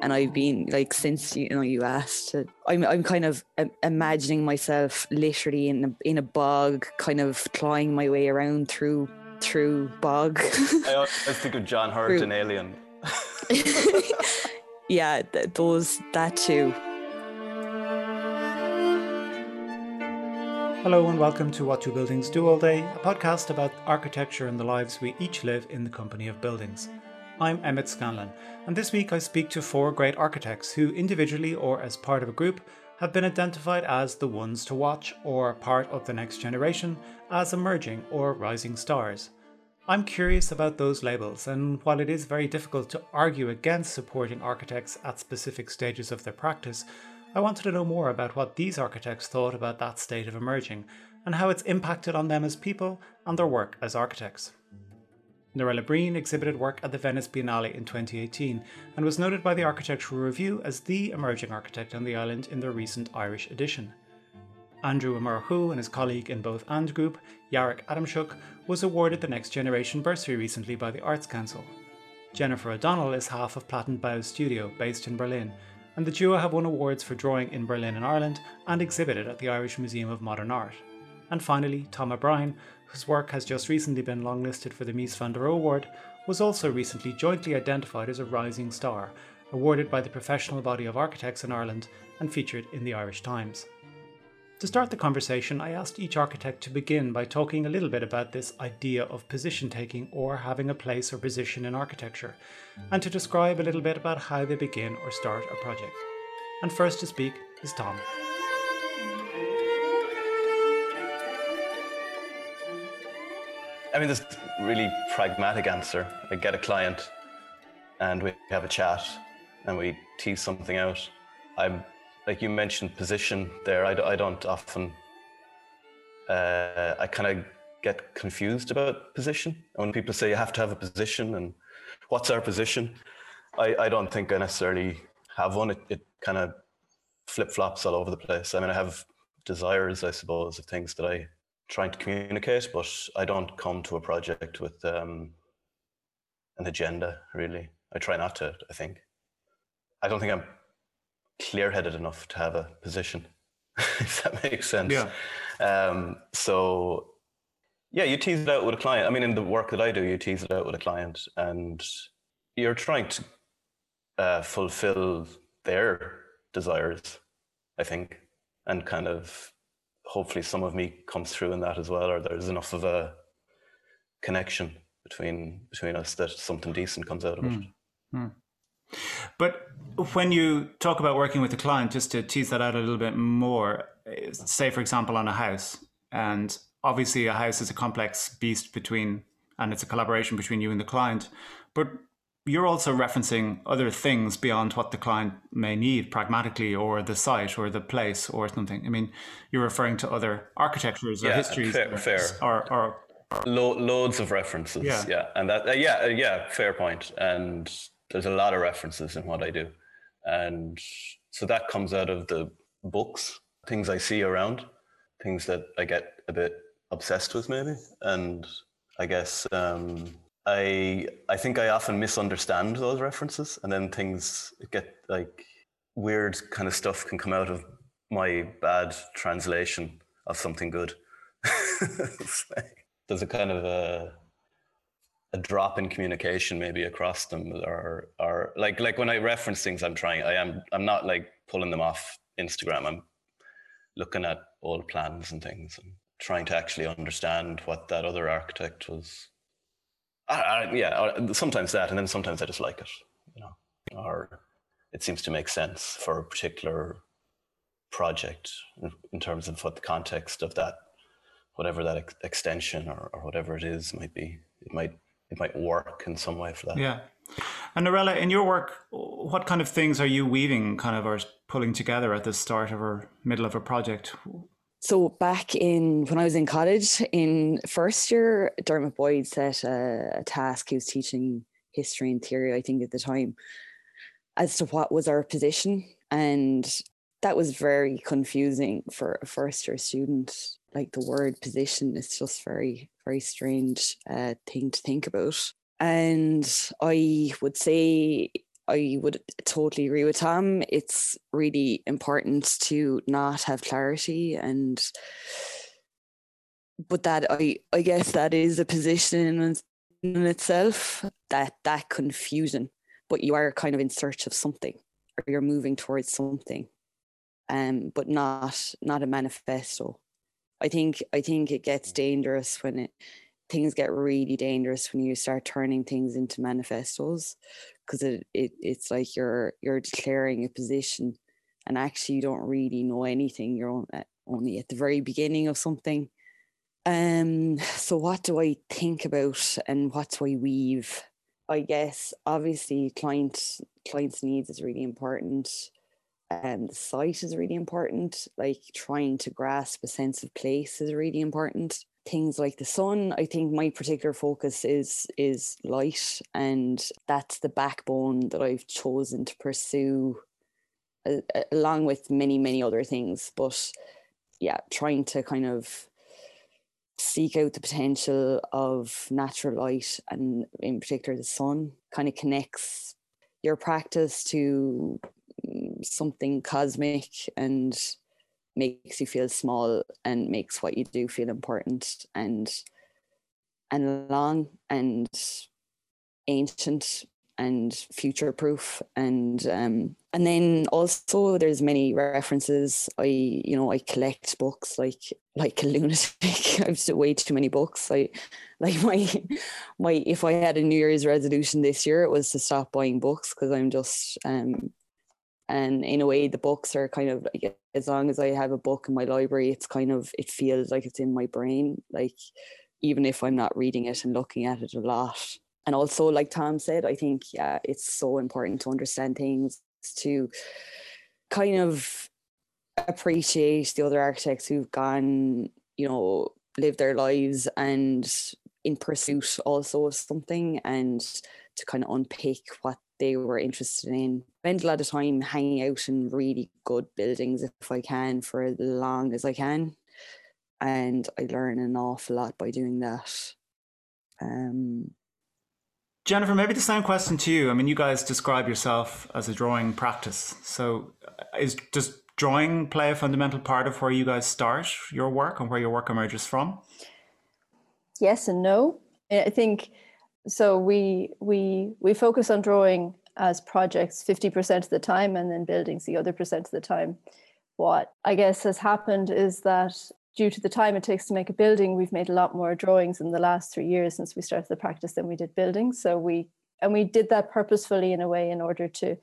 and I've been like since you know you asked. I'm I'm kind of imagining myself literally in a, in a bog, kind of clawing my way around through through bog. I always think of John Hurt through. in Alien. yeah, th- those that too. Hello and welcome to What Do Buildings Do All Day, a podcast about architecture and the lives we each live in the company of buildings. I'm Emmett Scanlon, and this week I speak to four great architects who, individually or as part of a group, have been identified as the ones to watch or part of the next generation as emerging or rising stars. I'm curious about those labels, and while it is very difficult to argue against supporting architects at specific stages of their practice, I wanted to know more about what these architects thought about that state of emerging and how it's impacted on them as people and their work as architects. Narella Breen exhibited work at the Venice Biennale in 2018 and was noted by the Architectural Review as the emerging architect on the island in their recent Irish edition. Andrew Umurhu and his colleague in both And Group, Jarek Adamczuk, was awarded the Next Generation bursary recently by the Arts Council. Jennifer O'Donnell is half of Plattenbau Studio, based in Berlin, and the duo have won awards for drawing in Berlin and Ireland and exhibited at the Irish Museum of Modern Art. And finally, Tom O'Brien, whose work has just recently been longlisted for the Mies van der Rohe Award, was also recently jointly identified as a rising star, awarded by the Professional Body of Architects in Ireland and featured in the Irish Times. To start the conversation, I asked each architect to begin by talking a little bit about this idea of position taking or having a place or position in architecture, and to describe a little bit about how they begin or start a project. And first to speak is Tom. I mean, this really pragmatic answer. I get a client and we have a chat and we tease something out. I'm, like you mentioned, position there. I, I don't often, uh, I kind of get confused about position. When people say you have to have a position and what's our position, I, I don't think I necessarily have one. It, it kind of flip flops all over the place. I mean, I have desires, I suppose, of things that I trying to communicate, but I don't come to a project with um, an agenda, really. I try not to, I think. I don't think I'm clear headed enough to have a position, if that makes sense. Yeah. Um, so, yeah, you tease it out with a client. I mean, in the work that I do, you tease it out with a client and you're trying to uh, fulfill their desires, I think, and kind of hopefully some of me comes through in that as well, or there's enough of a connection between between us that something decent comes out of it. Mm. But when you talk about working with a client, just to tease that out a little bit more, say for example on a house, and obviously a house is a complex beast between, and it's a collaboration between you and the client. But you're also referencing other things beyond what the client may need pragmatically or the site or the place or something. I mean, you're referring to other architectures or yeah, histories fair, or, fair. Or, or, or Lo- loads of references. Yeah. yeah. And that, uh, yeah, uh, yeah, fair point. And there's a lot of references in what I do. And so that comes out of the books, things I see around, things that I get a bit obsessed with maybe. And I guess, um, I I think I often misunderstand those references, and then things get like weird kind of stuff can come out of my bad translation of something good. there's a kind of a a drop in communication maybe across them, or or like like when I reference things, I'm trying. I am I'm not like pulling them off Instagram. I'm looking at old plans and things and trying to actually understand what that other architect was I, I, yeah, uh, sometimes that, and then sometimes I just like it, you know, or it seems to make sense for a particular project in terms of what the context of that, whatever that ex- extension or, or whatever it is might be. It might it might work in some way for that. Yeah. And Narella, in your work, what kind of things are you weaving, kind of, or pulling together at the start of or middle of a project? So back in when I was in college in first year, Dermot Boyd set a, a task. He was teaching history and theory, I think, at the time, as to what was our position, and that was very confusing for a first year student. Like the word position is just very, very strange uh, thing to think about. And I would say I would totally agree with Tom. It's really important to not have clarity and but that I I guess that is a position in, in itself that that confusion but you are kind of in search of something or you're moving towards something um but not not a manifesto. I think i think it gets dangerous when it things get really dangerous when you start turning things into manifestos because it, it it's like you're you're declaring a position and actually you don't really know anything you're only at the very beginning of something um so what do i think about and what do i weave I guess obviously client clients' needs is really important. And the site is really important. Like trying to grasp a sense of place is really important. Things like the sun, I think my particular focus is is light, and that's the backbone that I've chosen to pursue, uh, along with many many other things. But yeah, trying to kind of seek out the potential of natural light and in particular the sun kind of connects your practice to mm, something cosmic and makes you feel small and makes what you do feel important and and long and ancient and future proof and um, and then also there's many references. I you know i collect books like like a lunatic. I've way too many books. I like my my if i had a new year's resolution this year it was to stop buying books because i'm just um and in a way the books are kind of like as long as i have a book in my library it's kind of it feels like it's in my brain like even if i'm not reading it and looking at it a lot. And also like tom said i think yeah it's so important to understand things to kind of appreciate the other architects who've gone you know lived their lives and in pursuit also of something and to kind of unpick what they were interested in. Spend a lot of time hanging out in really good buildings if I can for as long as I can. And I learn an awful lot by doing that. Um, Jennifer, maybe the same question to you. I mean, you guys describe yourself as a drawing practice. So, uh, is does drawing play a fundamental part of where you guys start your work and where your work emerges from? Yes and no. I think so. We we we focus on drawing as projects fifty percent of the time, and then buildings the other percent of the time. What I guess has happened is that due to the time it takes to make a building, we've made a lot more drawings in the last three years since we started the practice than we did buildings. So we and we did that purposefully in a way in order to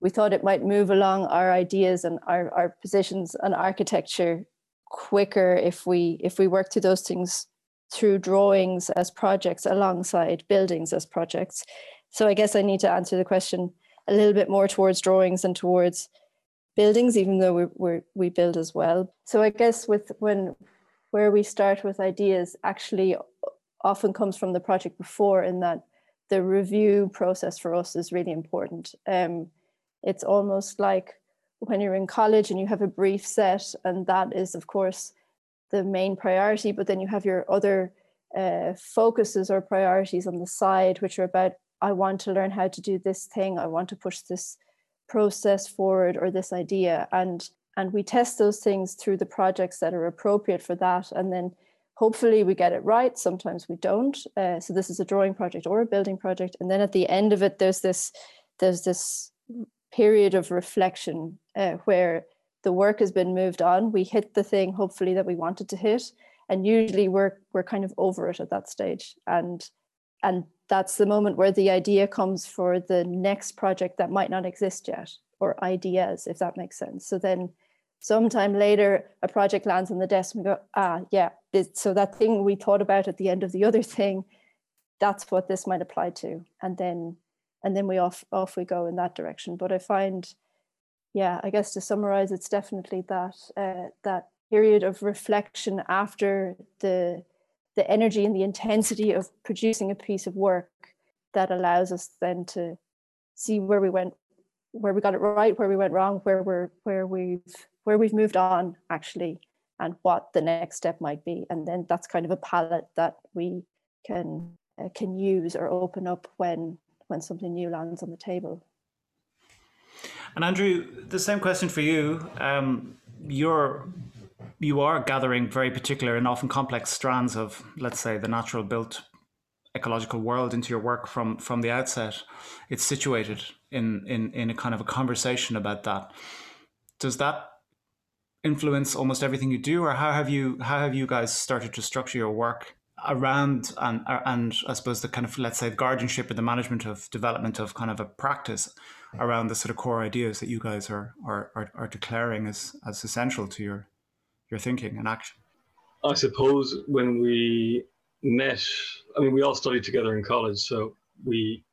we thought it might move along our ideas and our, our positions on architecture quicker if we if we work through those things through drawings as projects alongside buildings as projects. So I guess I need to answer the question a little bit more towards drawings and towards buildings, even though we we we build as well. So I guess with when where we start with ideas actually often comes from the project before, in that the review process for us is really important. Um, it's almost like when you're in college and you have a brief set, and that is, of course, the main priority, but then you have your other uh, focuses or priorities on the side, which are about I want to learn how to do this thing, I want to push this process forward or this idea. And and we test those things through the projects that are appropriate for that. And then hopefully we get it right sometimes we don't. Uh, so this is a drawing project or a building project. And then at the end of it there's this there's this period of reflection uh, where the work has been moved on we hit the thing hopefully that we wanted to hit and usually we're we're kind of over it at that stage. And and that's the moment where the idea comes for the next project that might not exist yet or ideas if that makes sense. So then sometime later a project lands on the desk and we go ah yeah so that thing we thought about at the end of the other thing that's what this might apply to. And then and then we off off we go in that direction. But i find yeah i guess to summarize it's definitely that uh, that period of reflection after the the energy and the intensity of producing a piece of work that allows us then to see where we went where we got it right where we went wrong where we're where we've where we've moved on actually and what the next step might be. And then that's kind of a palette that we can uh, can use or open up when when something new lands on the table And Andrew, the same question for you. Um, you're you are gathering very particular and often complex strands of, let's say, the natural built ecological world into your work from from the outset. It's situated in in in a kind of a conversation about that. Does that influence almost everything you do, or how have you how have you guys started to structure your work around and uh, and I suppose the kind of let's say guardianship or the management of development of kind of a practice around the sort of core ideas that you guys are are are, are declaring as as essential to your your thinking and action. I suppose when we met, I mean, we all studied together in college, so we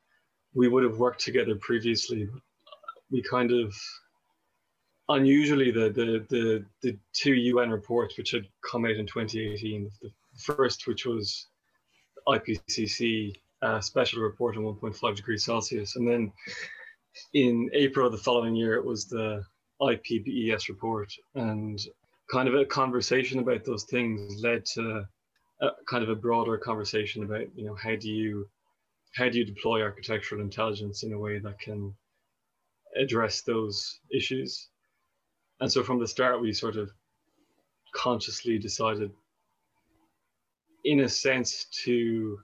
we would have worked together previously. We kind of unusually the the the, the two UN reports which had come out in 2018, the first which was IPCC uh, special report on 1.5 degrees Celsius, and then in April of the following year it was the IPBES report, and kind of a conversation about those things led to a, kind of a broader conversation about you know how do you how do you deploy architectural intelligence in a way that can address those issues? And so from the start we sort of consciously decided in a sense to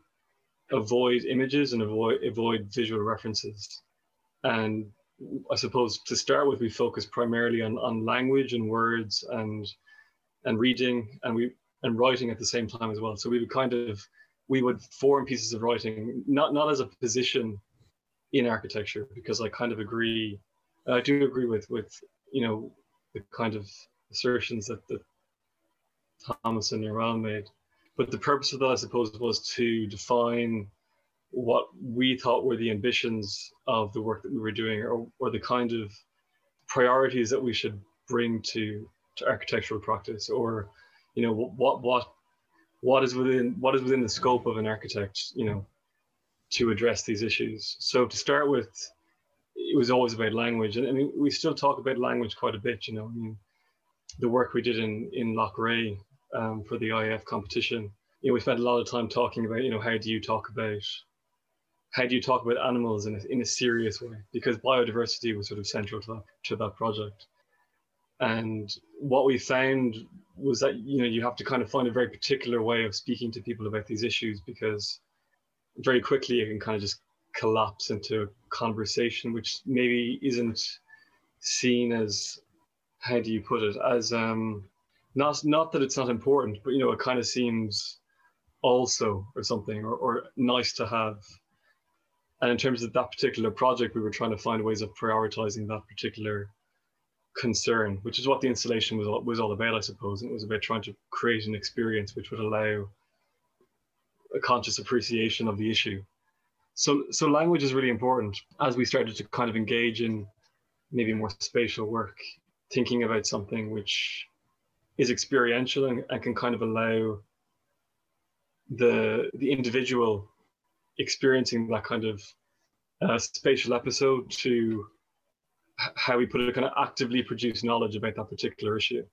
avoid images and avoid avoid visual references and i suppose to start with we focused primarily on, on language and words and and reading and we and writing at the same time as well so we would kind of we would form pieces of writing not not as a position in architecture because i kind of agree i do agree with with you know the kind of assertions that, that Thomas and Noral made. But the purpose of that, I suppose, was to define what we thought were the ambitions of the work that we were doing, or, or the kind of priorities that we should bring to, to architectural practice, or you know what what what is within what is within the scope of an architect, you know, to address these issues. So to start with, it was always about language, and I mean we still talk about language quite a bit. You know, I mean, the work we did in in Loughrea um, for the IAF competition, you know, we spent a lot of time talking about you know how do you talk about how do you talk about animals in a, in a serious way? Because biodiversity was sort of central to that, to that project. And what we found was that you know you have to kind of find a very particular way of speaking to people about these issues because very quickly it can kind of just collapse into a conversation which maybe isn't seen as how do you put it as um not not that it's not important but you know it kind of seems also or something or, or nice to have. And in terms of that particular project we were trying to find ways of prioritizing that particular concern which is what the installation was all, was all about i suppose. And it was about trying to create an experience which would allow a conscious appreciation of the issue. So so language is really important. As we started to kind of engage in maybe more spatial work thinking about something which is experiential and, and can kind of allow the the individual experiencing that kind of uh, spatial episode to how we put it kind of actively produce knowledge about that particular issue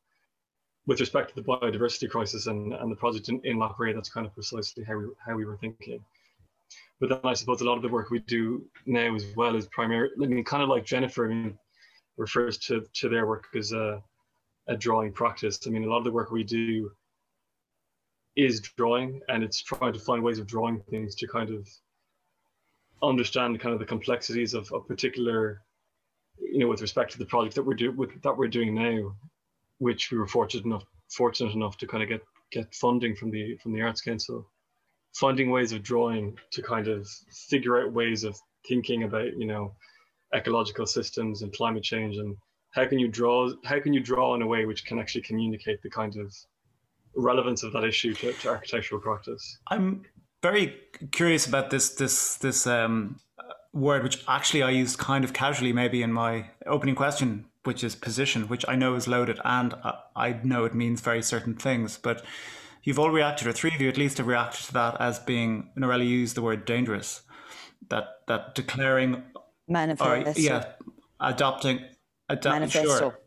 with respect to the biodiversity crisis and, and the project in, in that's kind of precisely how we how we were thinking. But then I suppose a lot of the work we do now as well is primarily, I mean, kind of like Jennifer I mean, refers to, to their work as a, a drawing practice. I mean, a lot of the work we do is drawing and it's trying to find ways of drawing things to kind of understand kind of the complexities of a particular, you know, with respect to the project that we're doing with that we're doing now, which we were fortunate enough fortunate enough to kind of get get funding from the from the Arts Council finding ways of drawing to kind of figure out ways of thinking about you know ecological systems and climate change and how can you draw how can you draw in a way which can actually communicate the kind of relevance of that issue to, to architectural practice? I'm very curious about this this this um, word which actually i used kind of casually maybe in my opening question which is position which i know is loaded and i know it means very certain things but you've all reacted, or three of you at least have reacted to that as being, Norelli used the word dangerous, that that declaring, manifesto, or, yeah, adopting, adopting, sure,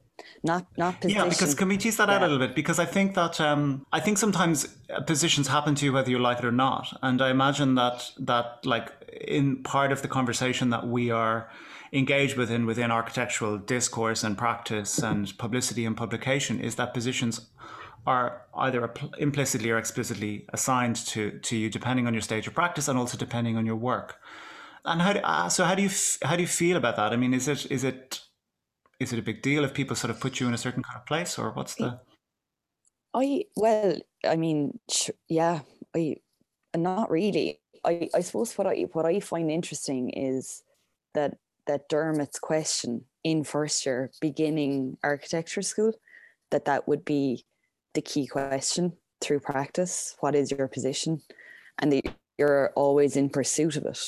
not not position. Yeah, because can we tease that yeah. out a little bit? Because I think that um, I think sometimes uh, positions happen to you whether you like it or not, and I imagine that that like in part of the conversation that we are engaged within within architectural discourse and practice and publicity and publication is that positions are either implicitly or explicitly assigned to to you depending on your stage of practice and also depending on your work. And how do, uh, so how do you how do you feel about that? I mean, is it is it is it a big deal if people sort of put you in a certain kind of place, or what's the? I well, I mean, yeah, I not really. I I suppose what I what I find interesting is that that Dermot's question in first year beginning architecture school that that would be the key question through practice what is your position and the, you're always in pursuit of it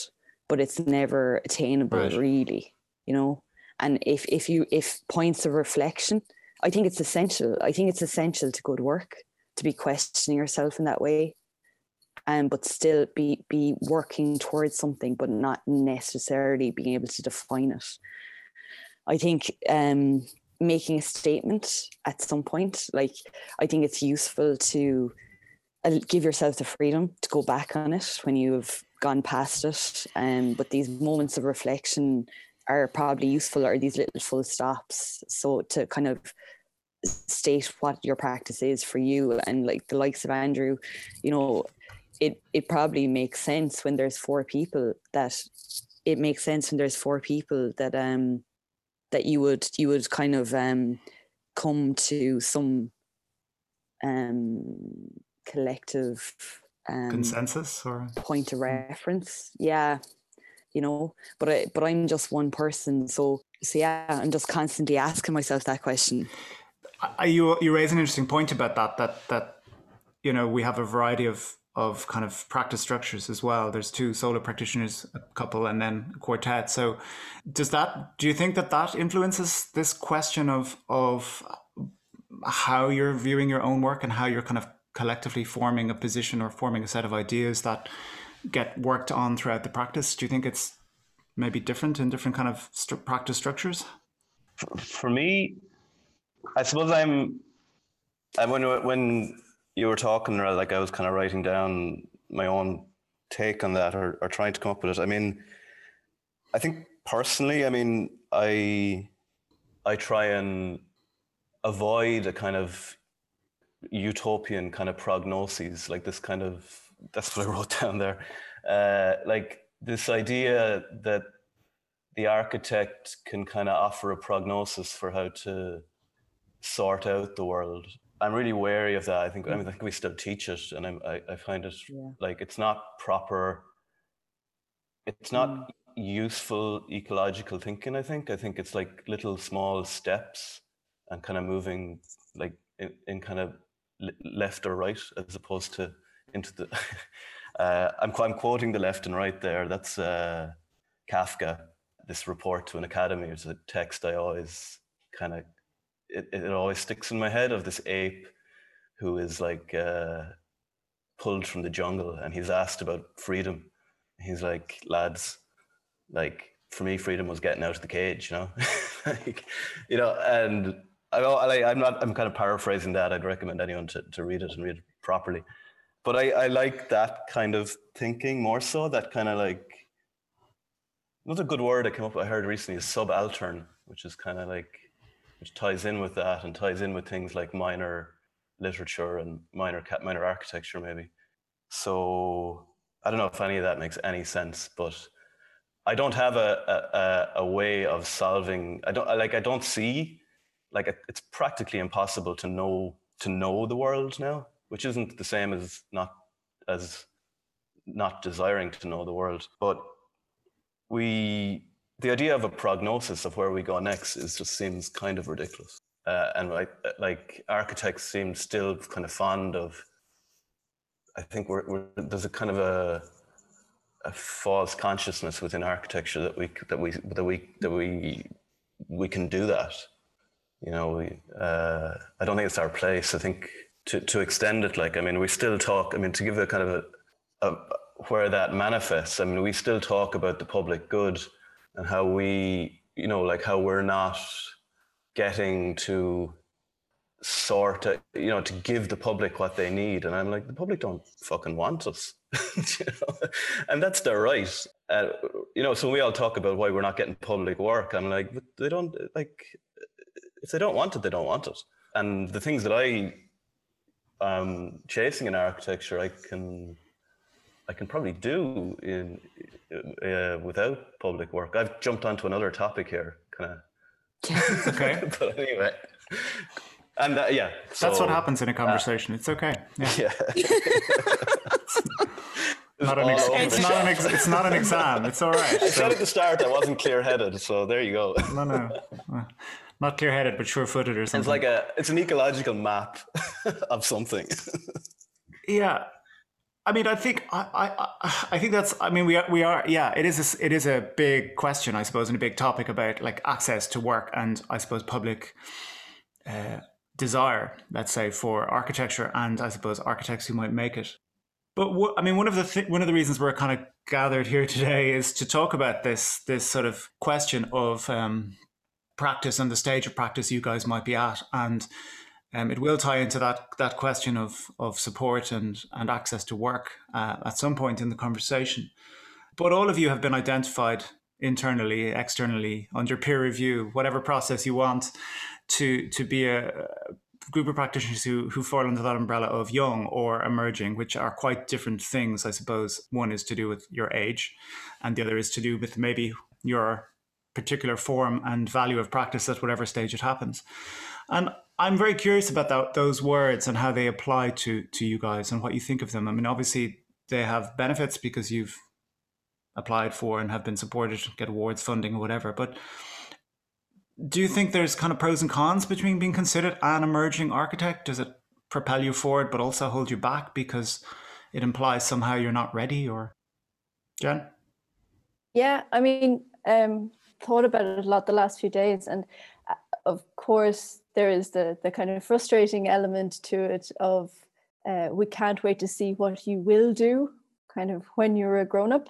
but it's never attainable right. really you know and if if you if points of reflection i think it's essential i think it's essential to good work to be questioning yourself in that way. And but still be be working towards something but not necessarily being able to define it. I think um making a statement at some point like i think it's useful to uh, give yourself the freedom to go back on it when you've gone past it. Um, but these moments of reflection are probably useful are these little full stops. So to kind of state what your practice is for you and like the likes of andrew you know it it probably makes sense when there's four people that it makes sense when there's four people that um that you would you would kind of um come to some um collective um, consensus or point of reference. Yeah you know but i but i'm just one person so so yeah i'm just constantly asking myself that question you you raise an interesting point about that that that you know we have a variety of of kind of practice structures as well. There's two solo practitioners, a couple, and then a quartet. So, does that? Do you think that that influences this question of of how you're viewing your own work and how you're kind of collectively forming a position or forming a set of ideas that get worked on throughout the practice? Do you think it's maybe different in different kind of st- practice structures? For me, I suppose I'm. I when when you were talking, like I was kind of writing down my own take on that, or, or trying to come up with it. I mean, I think personally, I mean, I I try and avoid a kind of utopian kind of prognoses, like this kind of that's what I wrote down there, uh, like this idea that the architect can kind of offer a prognosis for how to sort out the world I'm really wary of that. I think I, mean, I think we still teach it, and I'm, I, I find it yeah. like it's not proper. It's not mm. useful ecological thinking. I think I think it's like little small steps and kind of moving like in, in kind of left or right as opposed to into the. uh, I'm I'm quoting the left and right there. That's uh, Kafka. This report to an academy is a text I always kind of it, it always sticks in my head of this ape who is like uh, pulled from the jungle and he's asked about freedom. He's like, lads, like for me, freedom was getting out of the cage, you know, like, you know, and I, I'm not, I'm kind of paraphrasing that. I'd recommend anyone to, to read it and read it properly. But I, I like that kind of thinking more so, that kind of like, another good word I came up I heard recently is subaltern, which is kind of like which ties in with that and ties in with things like minor literature and minor minor architecture maybe. So I don't know if any of that makes any sense, but I don't have a, a, a way of solving. I don't like. I don't see like it's practically impossible to know to know the world now, which isn't the same as not as not desiring to know the world. But we the idea of a prognosis of where we go next is just seems kind of ridiculous. Uh, and like like architects seem still kind of fond of. I think we're, we're, there's a kind of a a false consciousness within architecture that we that we that we that we we can do that. You know, we, uh, I don't think it's our place. I think to to extend it, like I mean, we still talk. I mean, to give a kind of a, a where that manifests. I mean, we still talk about the public good and how we, you know, like how we're not getting to sort of, you know, to give the public what they need. And I'm like, the public don't fucking want us. you know? And that's their right. Uh, you know, so we all talk about why we're not getting public work. I'm like, but they don't, like, if they don't want it, they don't want it. And the things that I um chasing an architecture, I can I can probably do in uh, without public work. I've jumped onto another topic here, kind of. okay. but anyway, and uh, yeah, so, that's what happens in a uh, conversation. Uh, it's okay. Yeah. yeah. not an ex- it's, not an ex- it's not an exam. It's all right. I so. said at the start I wasn't clear-headed, so there you go. no, no, not clear-headed, but sure-footed or something. It's like a it's an ecological map of something. yeah, I mean, I think I, I, I think that's. I mean, we are, we are. Yeah, it is. A, it is a big question, I suppose, and a big topic about like access to work and I suppose public uh, desire. Let's say for architecture and I suppose architects who might make it. But w- I mean, one of the th- one of the reasons we're kind of gathered here today is to talk about this this sort of question of um, practice and the stage of practice you guys might be at, and um, it will tie into that that question of of support and and access to work uh, at some point in the conversation. But all of you have been identified internally, externally, under peer review, whatever process you want, to to be a, group of practitioners who who fall under that umbrella of young or emerging, which are quite different things, I suppose. One is to do with your age, and the other is to do with maybe your particular form and value of practice at whatever stage it happens. And I'm very curious about that, those words and how they apply to to you guys and what you think of them. I mean, obviously they have benefits because you've applied for and have been supported, get awards, funding, or whatever. But do you think there's kind of pros and cons between being considered an emerging architect? Does it propel you forward but also hold you back because it implies somehow you're not ready? Or Jen? Yeah, I mean, um, thought about it a lot the last few days, and uh, of course there is the the kind of frustrating element to it of uh, we can't wait to see what you will do kind of when you're a grown up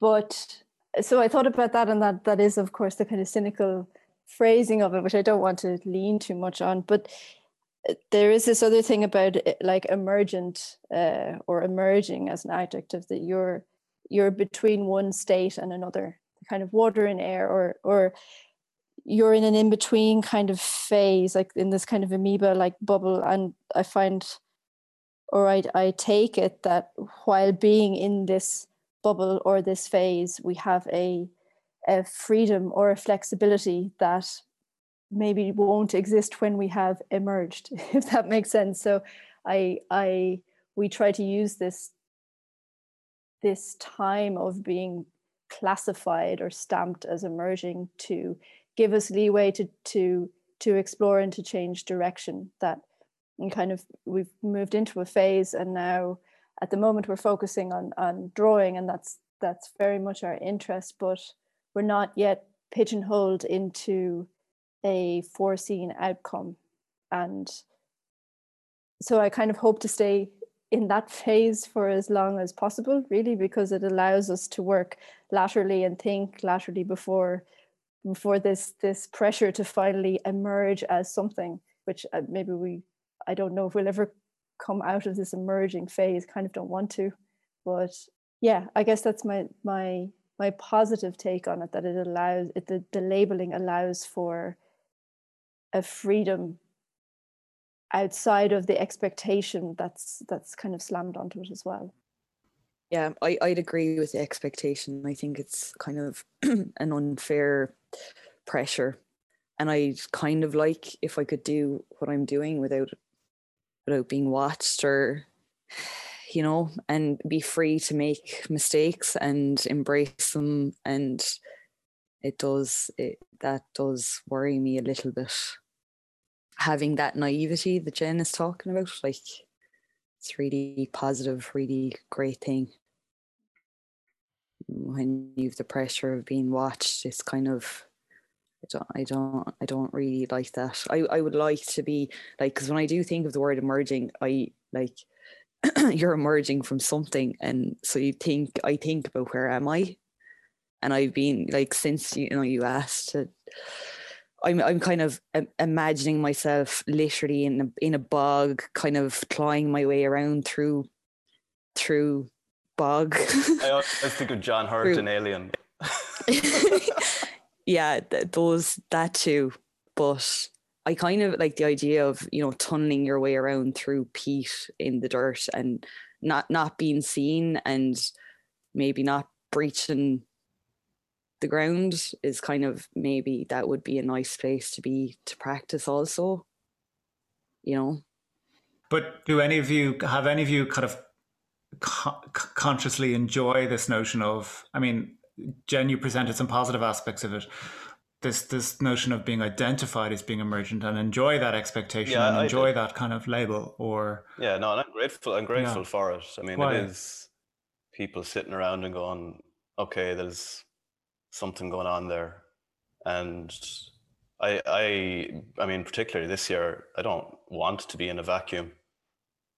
but so i thought about that and that that is of course the kind of cynical phrasing of it which i don't want to lean too much on. But uh, there is this other thing about it, like emergent uh, or emerging as an adjective that you're you're between one state and another kind of water and air or or you're in an in between kind of phase, like in this kind of amoeba like bubble. And I find, or I, I take it that while being in this bubble or this phase, we have a, a freedom or a flexibility that maybe won't exist when we have emerged, if that makes sense. So I, I, we try to use this, this time of being classified or stamped as emerging to give us leeway to to to explore and to change direction that kind of we've moved into a phase and now at the moment we're focusing on on drawing and that's that's very much our interest but we're not yet pigeonholed into a foreseen outcome. And so i kind of hope to stay in that phase for as long as possible really because it allows us to work laterally and think laterally before for this this pressure to finally emerge as something which uh, maybe we i don't know if we'll ever come out of this emerging phase kind of don't want to but yeah i guess that's my my my positive take on it that it allows it the, the labeling allows for a freedom outside of the expectation that's that's kind of slammed onto it as well. Yeah I, i'd agree with the expectation. I think it's kind of an unfair pressure and i kind of like if i could do what i'm doing without without being watched or you know and be free to make mistakes and embrace them. And it does it that does worry me a little bit having that naivety that jen is talking about like it's really positive really great thing when you've the pressure of being watched it's kind of I don't, I don't, I don't really like that. I, I would like to be like, because when I do think of the word emerging, I like you're emerging from something, and so you think, I think about where am I, and I've been like since you know you asked, to, I'm I'm kind of imagining myself literally in a, in a bog, kind of clawing my way around through through bog. I always think of John Hurt in Alien. yeah, th- those that too, but I kind of like the idea of you know tunneling your way around through peat in the dirt and not not being seen and maybe not breaching the ground is kind of maybe that would be a nice place to be to practice also you know but do any of you have any of you kind of co- consciously enjoy this notion of i mean jen you presented some positive aspects of it this this notion of being identified as being emergent and enjoy that expectation yeah, and enjoy that kind of label or yeah no i'm grateful i'm grateful yeah. for it i mean Why? it is people sitting around and going okay there's something going on there. And I, I, I mean, particularly this year, I don't want to be in a vacuum,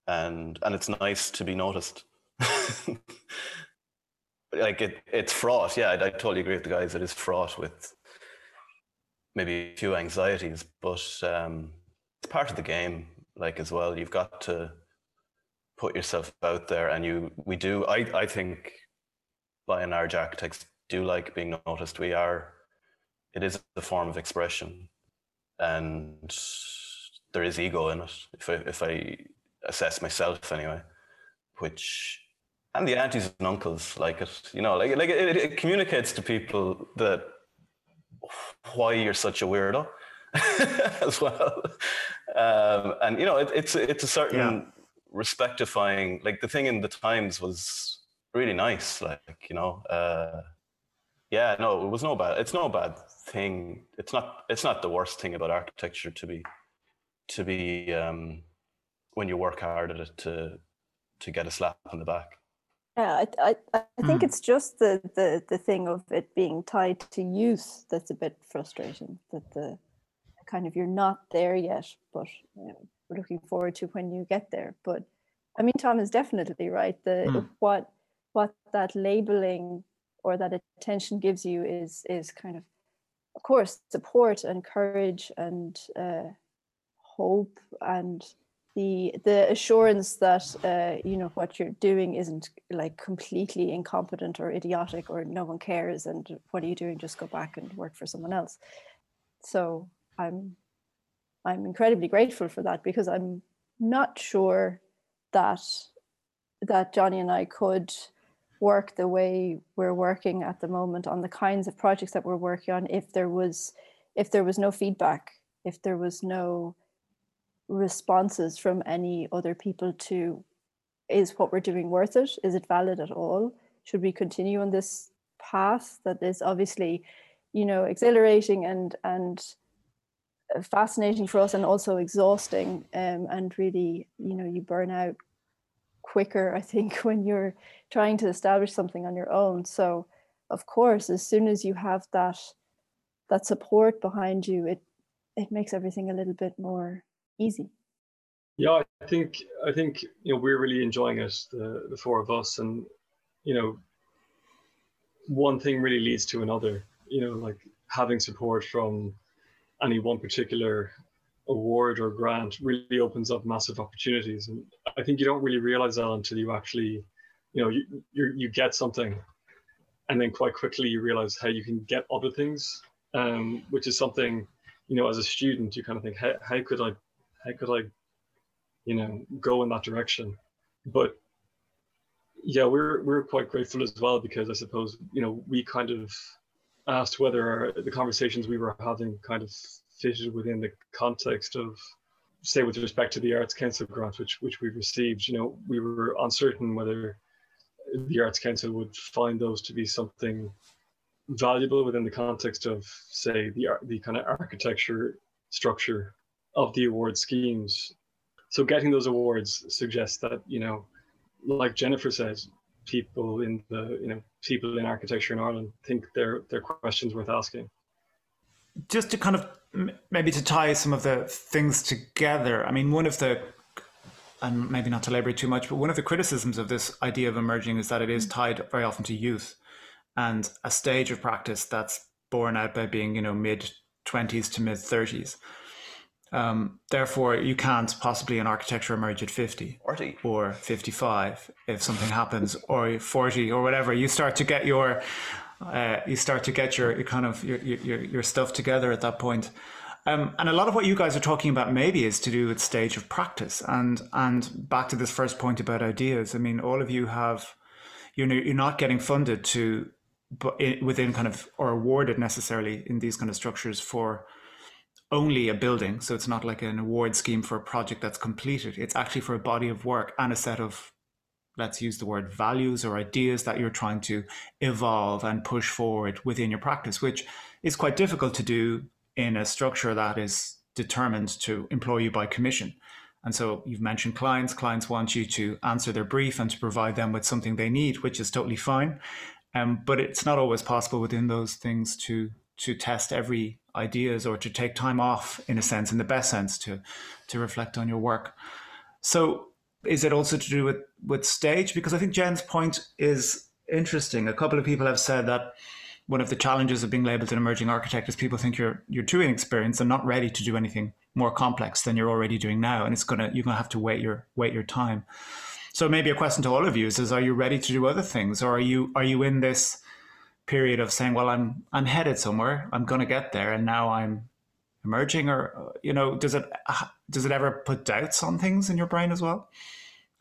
and and it's nice to be noticed. like it, it's fraught. Yeah, I, I totally agree with the guys. It is fraught with maybe a few anxieties, but um, it's part of the game. Like as well, you've got to put yourself out there, and you. We do. I, I think by and large, architects do like being noticed. We are, it is a form of expression, and there is ego in it. If I, if I assess myself anyway, which and the aunties and uncles like it, you know, like like it, it communicates to people that why you're such a weirdo as well, um, and you know, it, it's it's a certain yeah. respectifying. Like the thing in the Times was really nice, like you know. Uh, yeah, no, it was no bad. It's no bad thing. It's not. It's not the worst thing about architecture to be, to be um, when you work hard at it to to get a slap on the back. Yeah, I I, I think mm. it's just the, the the thing of it being tied to use that's a bit frustrating. That the kind of you're not there yet, but you know, we're looking forward to when you get there. But I mean, Tom is definitely right. The mm. what what that labeling or that attention gives you is is kind of of course support and courage and uh, hope and the the assurance that uh, you know what you're doing isn't like completely incompetent or idiotic or no one cares and what are you doing? Just go back and work for someone else. So i'm i'm incredibly grateful for that because i'm not sure that that johnny and i could work the way we're working at the moment on the kinds of projects that we're working on if there was if there was no feedback if there was no responses from any other people to is what we're doing worth it? Is it valid at all? Should we continue on this path that is obviously you know exhilarating and and fascinating for us and also exhausting um, and really you know you burn out quicker, I think, when you're trying to establish something on your own. So, of course, as soon as you have that that support behind you, it it makes everything a little bit more easy. Yeah, I think I think you know we're really enjoying it, the the four of us, and you know, one thing really leads to another. You know, like having support from any one particular award or grant really opens up massive opportunities. And i think you don't really realize that until you actually you know you you get something. And then quite quickly you realize how you can get other things um, which is something you know as a student you kind of think how, how could i how could i you know go in that direction? But yeah we're we're quite grateful as well because i suppose you know we kind of asked whether the conversations we were having kind of fitted within the context of say with respect to the arts council grant which which we received you know we were uncertain whether the arts council would find those to be something valuable within the context of say the the kind of architecture structure of the award schemes. So getting those awards suggests that you know like jennifer says people in the you know people in architecture in ireland think they're they're questions worth asking just to kind of maybe to tie some of the things together, I mean, one of the, and maybe not to labor too much, but one of the criticisms of this idea of emerging is that it is tied very often to youth and a stage of practice that's borne out by being, you know, mid 20s to mid 30s. Um, therefore, you can't possibly in architecture emerge at 50 40. or 55 if something happens, or 40 or whatever. You start to get your uh, you start to get your, your kind of your, your, your stuff together at that point. Um, and a lot of what you guys are talking about maybe is to do with stage of practice and and back to this first point about ideas. I mean, all of you have you're you're not getting funded to but within kind of or awarded necessarily in these kind of structures for only a building. So it's not like an award scheme for a project that's completed. It's actually for a body of work and a set of, let's use the word values or ideas that you're trying to evolve and push forward within your practice, which is quite difficult to do in a structure that is determined to employ you by commission. And so you've mentioned clients. Clients want you to answer their brief and to provide them with something they need, which is totally fine. Um, but it's not always possible within those things to to test every ideas or to take time off in a sense, in the best sense, to to reflect on your work. So is it also to do with with stage? Because I think Jen's point is interesting. A couple of people have said that one of the challenges of being labeled an emerging architect is people think you're you're too inexperienced and not ready to do anything more complex than you're already doing now, and it's gonna you're gonna have to wait your wait your time. So maybe a question to all of you is: is Are you ready to do other things, or are you are you in this period of saying, well, I'm I'm headed somewhere. I'm going to get there, and now I'm emerging. Or uh, you know, does it uh, does it ever put doubts on things in your brain as well?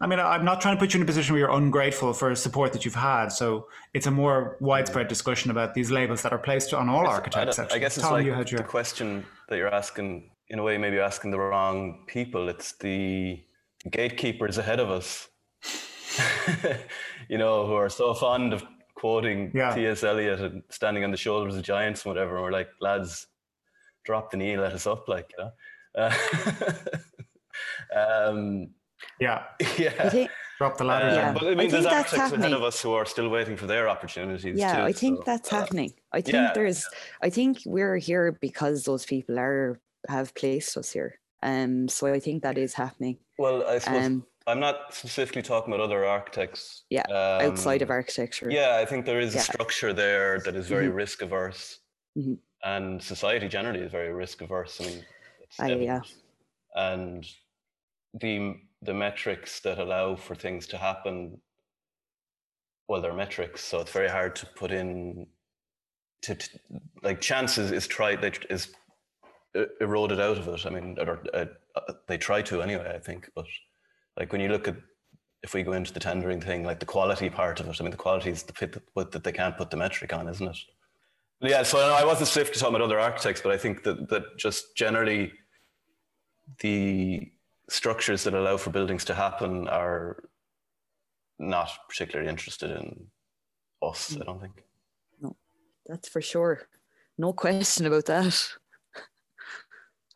I mean, I'm not trying to put you in a position where you're ungrateful for support that you've had. So it's a more widespread discussion about these labels that are placed on all architects. I, I guess it's Tom, like your... the question that you're asking. In a way, maybe you're asking the wrong people. It's the gatekeepers ahead of us, you know, who are so fond of quoting yeah. T.S. Eliot and standing on the shoulders of giants and whatever. And we're like, lads, drop the knee, let us up, like, you know. Uh, um, yeah. Yeah. drop the ladder. Uh, yeah. But I mean, I there's architects ahead of us who are still waiting for their opportunities. Yeah, too, I think so, that's uh, happening. I think yeah, there's, I think we're here because those people are have placed us here. Um, so I think that is happening. Well, I suppose um, I'm not specifically talking about other architects. Yeah, um, outside of architecture. Yeah, I think there is yeah. a structure there that is very mm-hmm. risk averse, mm-hmm. And society generally is very risk averse. I mean, uh, yeah, and the the metrics that allow for things to happen, well, they're metrics, so it's very hard to put in. To, to like chances is tried is eroded out of it. I mean, or, uh, they try to anyway. I think, but like when you look at if we go into the tendering thing, like the quality part of it, I mean, the quality is the fit that, that they can't put the metric on, isn't it? Yeah, so I wasn't specifically talking about other architects, but I think that, that just generally the structures that allow for buildings to happen are not particularly interested in us, I don't think. No, that's for sure. No question about that.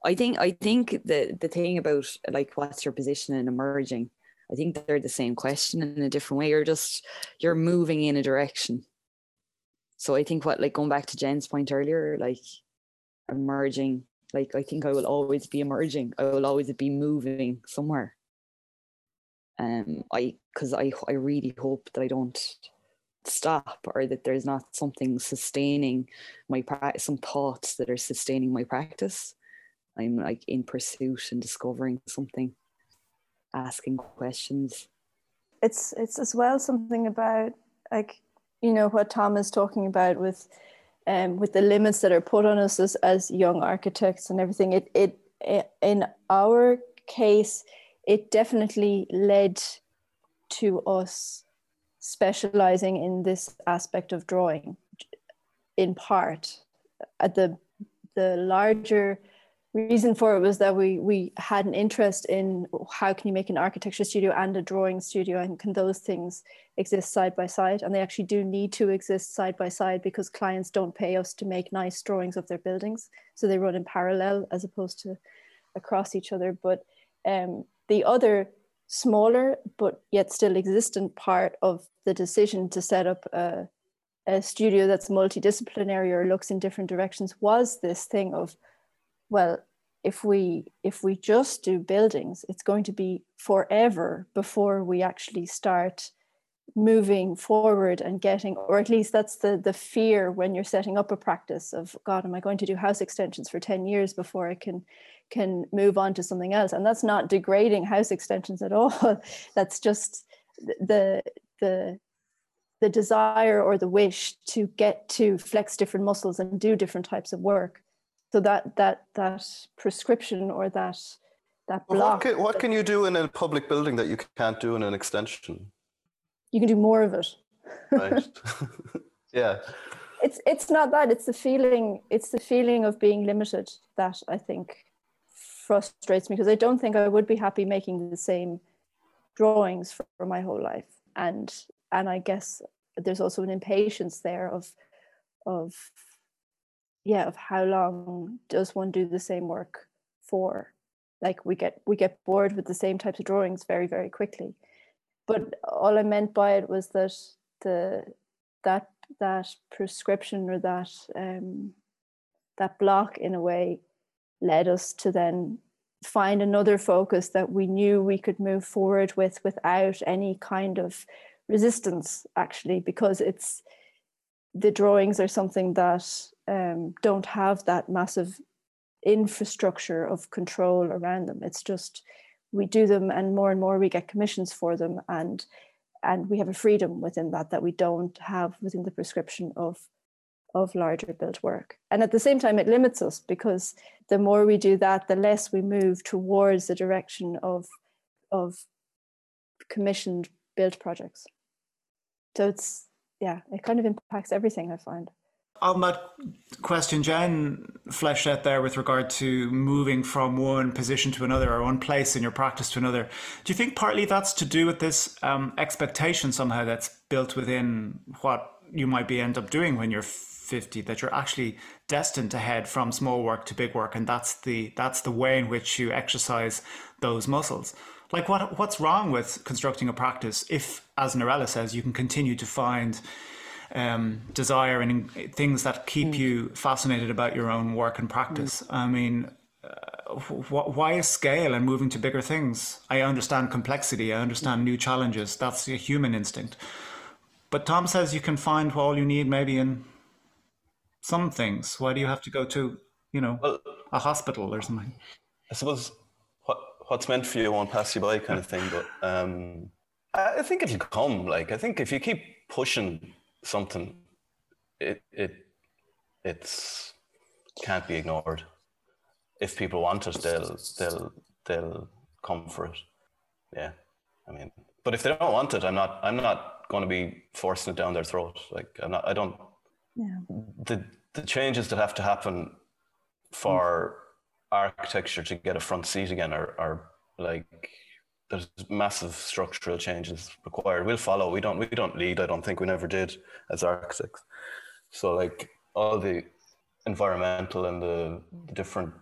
I think I think the the thing about like what's your position in emerging, I think they're the same question in a different way. You're just you're moving in a direction. So I think what like going back to Jen's point earlier, like emerging, like I think I will always be emerging. I will always be moving somewhere. Um I because I I really hope that I don't stop or that there's not something sustaining my practice some thoughts that are sustaining my practice I'm like in pursuit and discovering something, asking questions. It's it's as well something about like you know what Tom is talking about with um, with the limits that are put on us as, as young architects and everything. It, it it in our case, it definitely led to us specializing in this aspect of drawing in part at the the larger reason for it was that we we had an interest in how can you make an architecture studio and a drawing studio and can those things exist side by side? And they actually do need to exist side by side because clients don't pay us to make nice drawings of their buildings. So they run in parallel as opposed to across each other. But um, the other smaller but yet still existent part of the decision to set up a, a studio that's multidisciplinary or looks in different directions was this thing of well if we if we just do buildings it's going to be forever before we actually start moving forward and getting or at least that's the the fear when you're setting up a practice of god am i going to do house extensions for 10 years before i can can move on to something else? And that's not degrading house extensions at all. That's just the the the desire or the wish to get to flex different muscles and do different types of work so that that that prescription or that that block what can, what can you do in a public building that you can't do in an extension? You can do more of it. Right. Yeah. It's it's not that it's the feeling it's the feeling of being limited that i think frustrates me because i don't think i would be happy making the same drawings for, for my whole life. And and i guess there's also an impatience there of of yeah of how long does one do the same work for? Like we get we get bored with the same types of drawings very very quickly. But all i meant by it was that the that that prescription or that um that block in a way led us to then find another focus that we knew we could move forward with without any kind of resistance actually because it's the drawings are something that um, don't have that massive infrastructure of control around them. It's just we do them and more and more we get commissions for them and and we have a freedom within that that we don't have within the prescription of of larger built work. And at the same time it limits us because the more we do that the less we move towards the direction of of commissioned built projects. So it's yeah it kind of impacts everything i find. On that question Jen fleshed out there with regard to moving from one position to another or one place in your practice to another, do you think partly that's to do with this um, expectation somehow that's built within what you might be end up doing when you're 50 that you're actually destined to head from small work to big work and that's the that's the way in which you exercise those muscles like what what's wrong with constructing a practice if as Norella says you can continue to find um, desire and things that keep mm. you fascinated about your own work and practice mm. I mean uh, wh- why is scale and moving to bigger things I understand complexity I understand new challenges that's a human instinct but Tom says you can find all you need maybe in some things? Why do you have to go to, you know, well, a hospital or something? I suppose what what's meant for you won't pass you by, kind of thing. But um, I think it'll come. Like I think if you keep pushing something, it it it's can't be ignored. If people want it, they'll they'll they'll come for it. Yeah, I mean, but if they don't want it, I'm not I'm not going to be forcing it down their throat. Like I'm not. I don't yeah. the the changes that have to happen for architecture to get a front seat again are, are like there's massive structural changes required. We'll follow. We don't we don't lead. I don't think we never did as architects. So like all the environmental and the, the different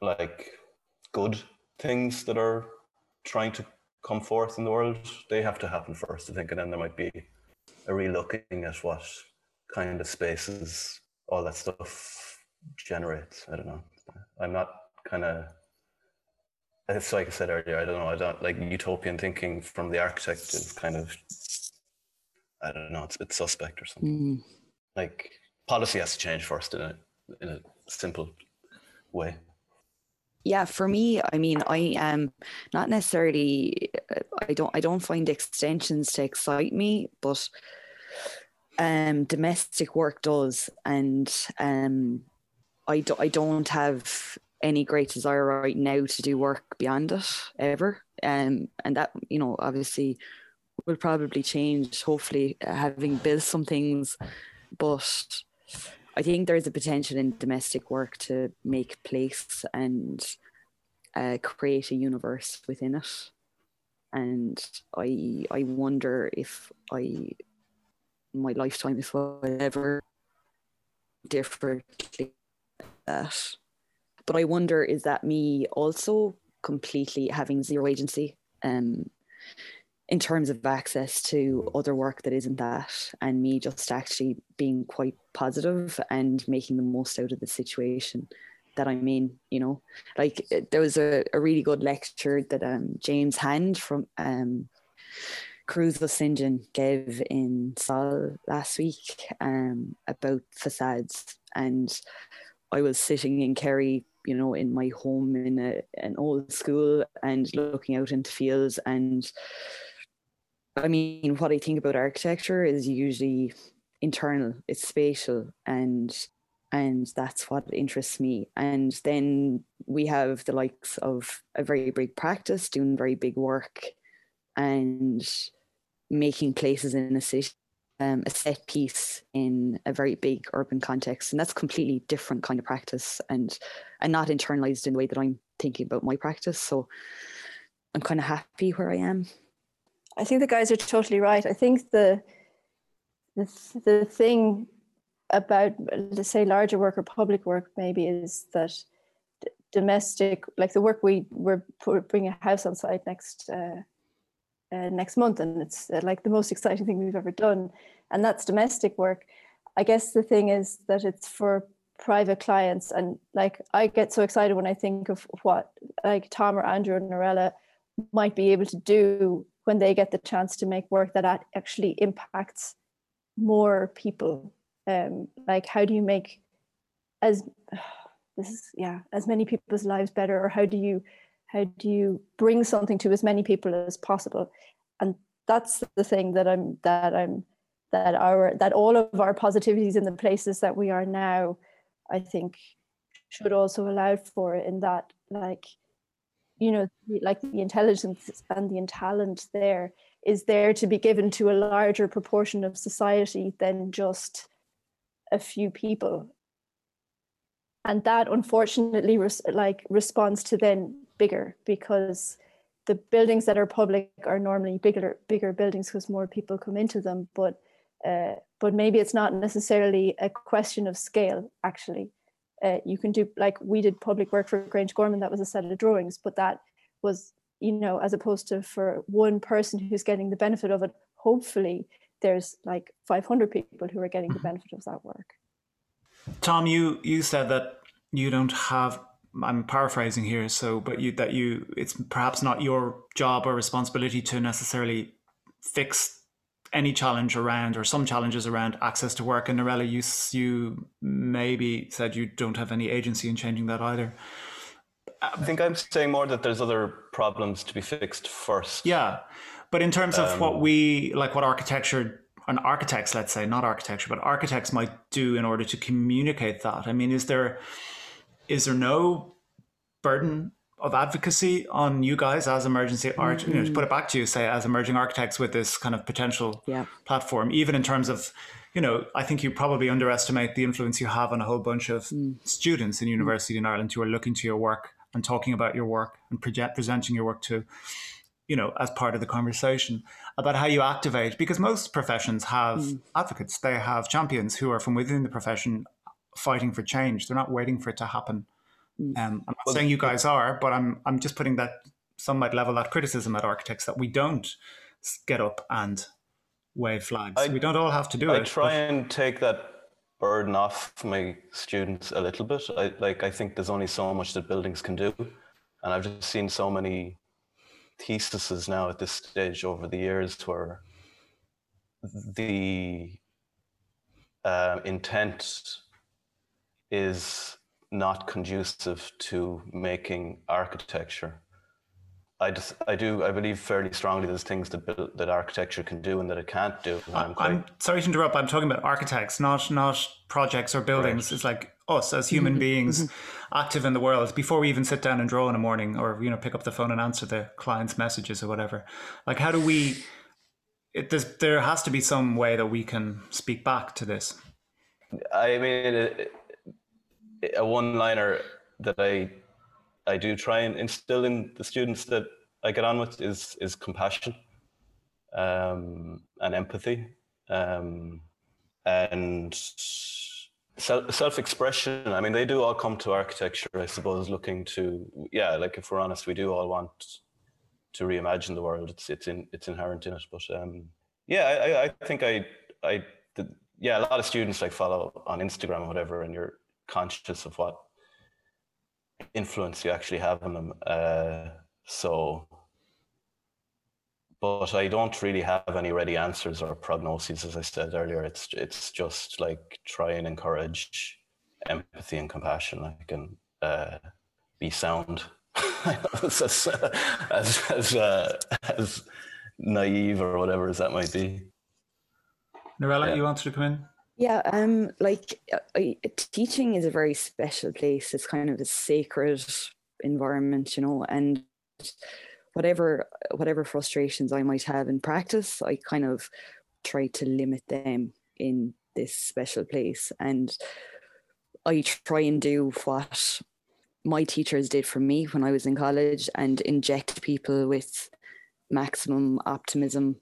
like good things that are trying to come forth in the world, they have to happen first, I think, and then there might be a relooking at what kind of spaces all that stuff generates. I don't know. I'm not kind of. It's like I said earlier. I don't know. I don't like utopian thinking from the architect is kind of. I don't know. It's a bit suspect or something. Mm. Like policy has to change first in a in a simple way. Yeah, for me, I mean, I am not necessarily. I don't. I don't find extensions to excite me, but um, domestic work does, and um, I do, I don't have any great desire right now to do work beyond it ever, um, and that you know obviously will probably change. Hopefully, uh, having built some things, but I think there is a potential in domestic work to make place and uh, create a universe within it. And I I wonder if I my lifetime if I ever differently that. But I wonder is that me also completely having zero agency um, in terms of access to other work that isn't that, and me just actually being quite positive and making the most out of the situation that I'm in. You know, like there was a, a really good lecture that um, James Hand from um, Caruso St. John gave in Sol last week um, about facades. And I was sitting in Kerry, you know, in my home in a, an old school and looking out into fields. And I mean, what I think about architecture is usually internal, it's spatial, and and that's what interests me. And then we have the likes of a very big practice doing very big work and making places in a city um, a set piece in a very big urban context and that's completely different kind of practice and and not internalized in the way that i'm thinking about my practice so i'm kind of happy where i am. I think the guys are totally right. I think the the, the thing about let's say larger work or public work maybe is that domestic like the work we were bringing a house on site next uh, uh, next month, and it's uh, like the most exciting thing we've ever done, and that's domestic work. I guess the thing is that it's for private clients, and like I get so excited when I think of what like Tom or Andrew or Norella might be able to do when they get the chance to make work that actually impacts more people. Um, like how do you make as this is yeah as many people's lives better, or how do you how do you bring something to as many people as possible? And that's the thing that i'm that i'm that our that all of our positivities in the places that we are now i think should also allow for in that like you know like the intelligence and the talent there is there to be given to a larger proportion of society than just a few people. And that unfortunately res- like responds to then bigger because the buildings that are public are normally bigger bigger buildings because more people come into them. But uh, but maybe it's not necessarily a question of scale actually. Uh, you can do like we did public work for Grangegorman that was a set of drawings but that was you know as opposed to for one person who's getting the benefit of it hopefully there's like 500 people who are getting the mm-hmm. benefit of that work. Tom you you said that you don't have I'm paraphrasing here, so but you that you it's perhaps not your job or responsibility to necessarily fix any challenge around or some challenges around access to work. And Norella, you you maybe said you don't have any agency in changing that either. I think I'm saying more that there's other problems to be fixed first. Yeah, but in terms of um, what we like, what architecture and architects, let's say, not architecture, but architects might do in order to communicate that. I mean, is there is there no burden of advocacy on you guys as emergency art mm-hmm. you know, to put it back to you say as emerging architects with this kind of potential yeah. platform even in terms of you know i think you probably underestimate the influence you have on a whole bunch of mm. students in university mm. in ireland who are looking to your work and talking about your work and project, presenting your work to you know as part of the conversation about how you activate because most professions have mm. advocates they have champions who are from within the profession fighting for change. They're not waiting for it to happen. Mm. Um, I'm not well, saying you guys are, but I'm I'm just putting that some might level that criticism at architects that we don't get up and wave flags. I, we don't all have to do I it. I try but... and take that burden off my students a little bit. I like I think there's only so much that buildings can do, and I've just seen so many theses now at this stage over the years where the uh, intent is not conducive to making architecture. I just, I do, I believe fairly strongly there's things that that architecture can do and that it can't do. I'm, quite... I'm, sorry to interrupt. I'm talking about architects, not not projects or buildings. Right. It's like us as human mm-hmm. beings, mm-hmm. active in the world. Before we even sit down and draw in the morning, or you know, pick up the phone and answer the client's messages or whatever. Like, how do we? It, there has to be some way that we can speak back to this. I mean, it, a one liner that I I do try and instill in the students that I get on with is is compassion um, and empathy um, and self expression. I mean, they do all come to architecture, I suppose, looking to yeah, like if we're honest, we do all want to reimagine the world. It's it's in it's inherent in it. But um, yeah, I, I think I I yeah, a lot of students like follow on Instagram or whatever, and you're conscious of what influence you actually have on them. Uh, so but I don't really have any ready answers or prognoses, as I said earlier. It's it's just like try and encourage empathy and compassion, like and uh, be sound. as as as, uh, as naive or whatever as that might be. Norella, yeah. you wanted to come in? Yeah, um, like I, teaching is a very special place. It's kind of a sacred environment, you know, and whatever whatever frustrations I might have in practice, I kind of try to limit them in this special place, and I try and do what my teachers did for me when I was in college, and inject people with maximum optimism,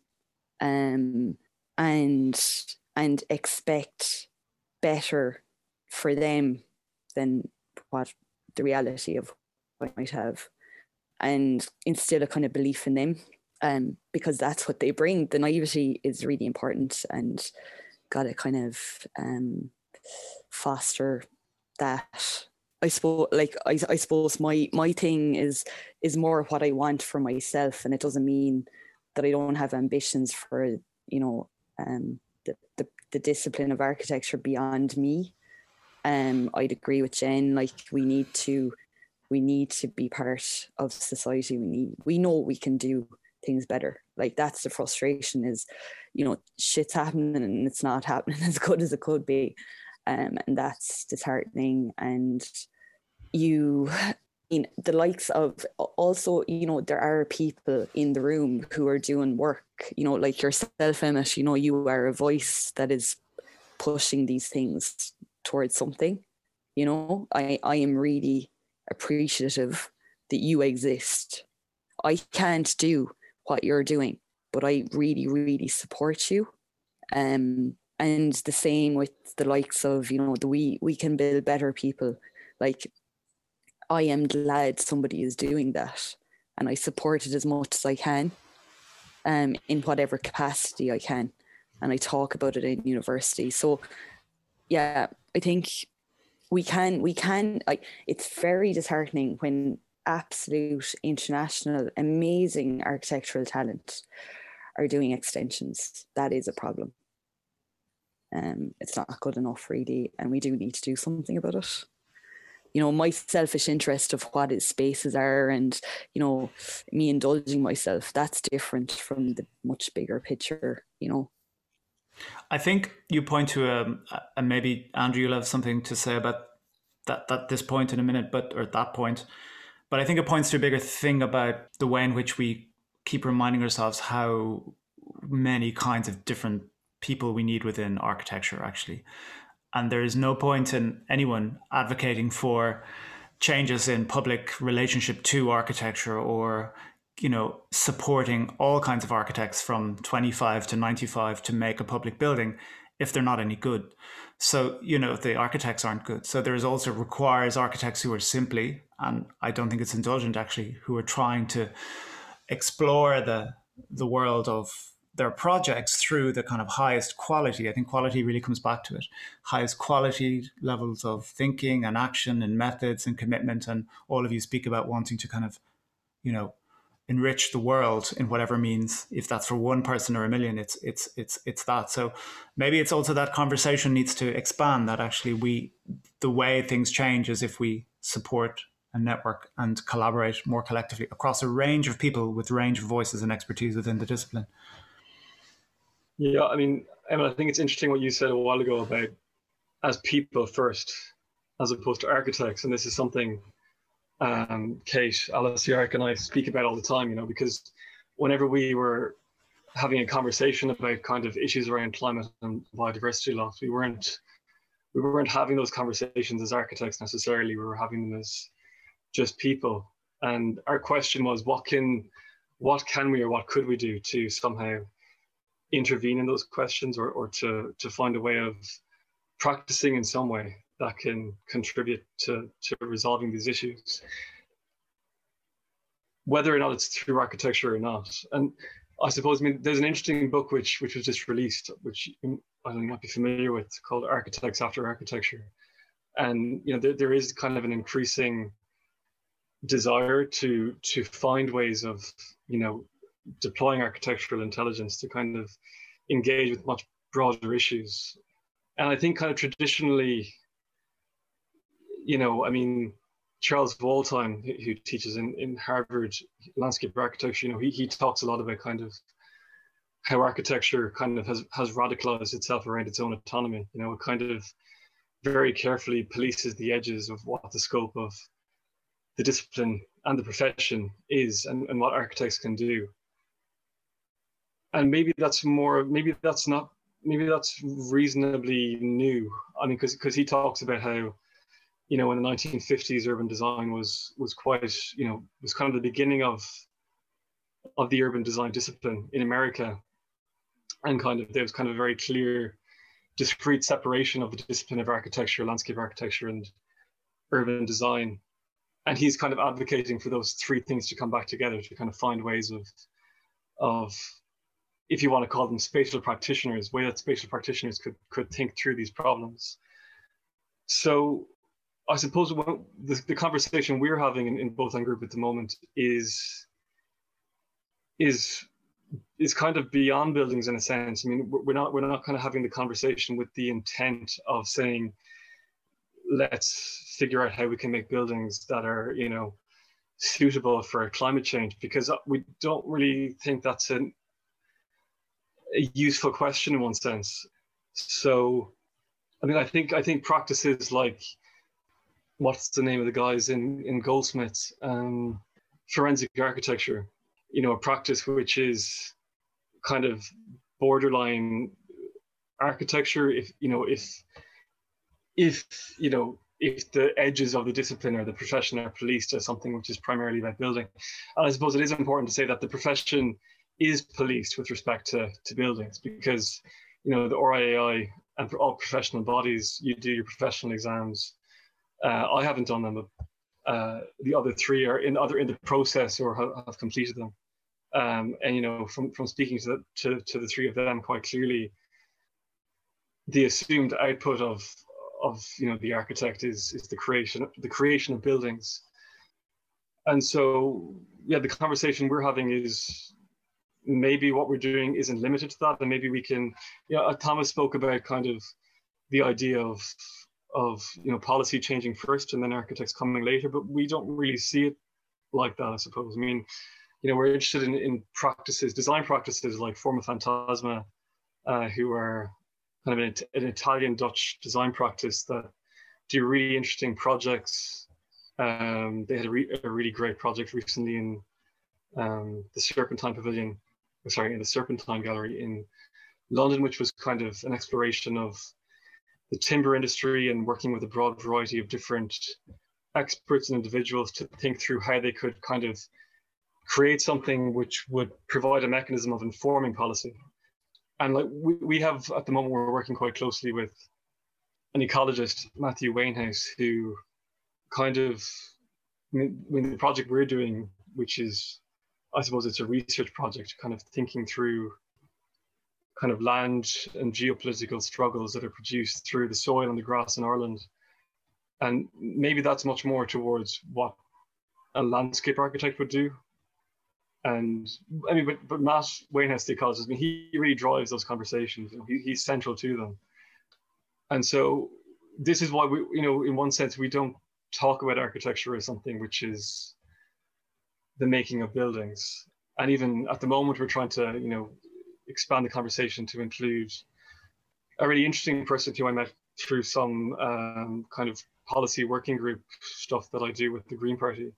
um, and and expect better for them than what the reality of what might have. And instill a kind of belief in them. Um, because that's what they bring. The naivety is really important and gotta kind of um foster that. I suppose like I, I suppose my my thing is is more what I want for myself and it doesn't mean that I don't have ambitions for, you know, um the, the, the discipline of architecture beyond me. Um, I'd agree with Jen. Like we need to, we need to be part of society. We need, we know we can do things better. Like that's the frustration is, you know, shit's happening and it's not happening as good as it could be, um, and that's disheartening. And you in the likes of also you know there are people in the room who are doing work you know like yourself Emmett you know you are a voice that is pushing these things towards something you know? I I am really appreciative that you exist. I can't do what you're doing but I really really support you. Um and the same with the likes of you know the we we can build better people. Like I am glad somebody is doing that and I support it as much as I can um, in whatever capacity I can. And I talk about it in university. So yeah, I think we can we can like it's very disheartening when absolute international amazing architectural talent are doing extensions. That is a problem. Um, it's not good enough really, and we do need to do something about it you know my selfish interest of what his spaces are and you know me indulging myself that's different from the much bigger picture you know? I think you point to um, a, a maybe andrew you'll have something to say about that that this point in a minute but or at that point. But i think it points to a bigger thing about the way in which we keep reminding ourselves how many kinds of different people we need within architecture actually and there is no point in anyone advocating for changes in public relationship to architecture or you know supporting all kinds of architects from 25 to 95 to make a public building if they're not any good. So you know the architects aren't good. So there is also requires architects who are simply and i don't think it's indulgent actually who are trying to explore the the world of their projects through the kind of highest quality. I think quality really comes back to it. Highest quality levels of thinking and action and methods and commitment. And all of you speak about wanting to kind of, you know, enrich the world in whatever means. If that's for one person or a million, it's it's it's it's that. So maybe it's also that conversation needs to expand. That actually we the way things change is if we support and network and collaborate more collectively across a range of people with range of voices and expertise within the discipline. Yeah, I mean, Emma, I think it's interesting what you said a while ago about as people first, as opposed to architects. And this is something um, Kate, Alice Yark, and I speak about all the time, you know, because whenever we were having a conversation about kind of issues around climate and biodiversity loss, we weren't we weren't having those conversations as architects necessarily. We were having them as just people. And our question was, what can what can we or what could we do to somehow intervene in those questions or, or to, to find a way of practicing in some way that can contribute to, to resolving these issues, whether or not it's through architecture or not. And I suppose, I mean, there's an interesting book which which was just released, which I don't know, you might be familiar with, called Architects After Architecture. And you know, there, there is kind of an increasing desire to to find ways of you know deploying architectural intelligence to kind of engage with much broader issues. And I think kind of traditionally, you know, I mean, Charles Waldheim, who teaches in, in Harvard landscape architecture, you know, he, he talks a lot about kind of how architecture kind of has, has radicalized itself around its own autonomy. You know, it kind of very carefully polices the edges of what the scope of the discipline and the profession is and, and what architects can do. And maybe that's more, maybe that's not, maybe that's reasonably new. I mean, because because he talks about how, you know, in the 1950s, urban design was was quite, you know, was kind of the beginning of of the urban design discipline in America. And kind of there was kind of a very clear, discrete separation of the discipline of architecture, landscape architecture, and urban design and he's kind of advocating for those three things to come back together to kind of find ways of of if you want to call them spatial practitioners way that spatial practitioners could could think through these problems. So i suppose the, the conversation we're having in, in Bolt-on Group at the moment is is is kind of beyond buildings in a sense. I mean we're not we're not kind of having the conversation with the intent of saying let's figure out how we can make buildings that are, you know, suitable for climate change because we don't really think that's an, a useful question in one sense. So, I mean, I think I think practices like what's the name of the guys in in Goldsmiths, um, forensic architecture, you know, a practice which is kind of borderline architecture. If you know, if if you know if the edges of the discipline or the profession are policed as something which is primarily about building. And I suppose it is important to say that the profession is policed with respect to, to buildings because, you know, the RIAI and for all professional bodies, you do your professional exams. Uh, I haven't done them, but uh, the other three are in other in the process or have, have completed them. Um, and you know, from from speaking to the, to, to the three of them quite clearly, the assumed output of of you know the architect is is the creation the creation of buildings and so yeah the conversation we're having is maybe what we're doing isn't limited to that and maybe we can yeah uh, thomas spoke about kind of the idea of of you know policy changing first and then architects coming later but we don't really see it like that i suppose i mean you know we're interested in, in practices design practices like Formafantasma uh, who are kind of an, an Italian Dutch design practice that do really interesting projects. Um, they had a, re- a, really great project recently in um, the Serpentine Pavilion, sorry, in the Serpentine Gallery in London, which was kind of an exploration of the timber industry and working with a broad variety of different experts and individuals to think through how they could kind of create something which would provide a mechanism of informing policy. And like we, we have at the moment we're working quite closely with an ecologist matthew wainhouse who kind of I mean, the project we're doing which is i suppose it's a research project kind of thinking through kind of land and geopolitical struggles that are produced through the soil and the grass in ireland and maybe that's much more towards what a landscape architect would do and I mean, but, but Matt Wainhouse, the ecologist, I mean, he really drives those conversations. He, he's central to them. And so this is why we, you know, in one sense, we don't talk about architecture as something which is the making of buildings. And even at the moment, we're trying to, you know, expand the conversation to include a really interesting person who I met through some um, kind of policy working group stuff that I do with the Green Party,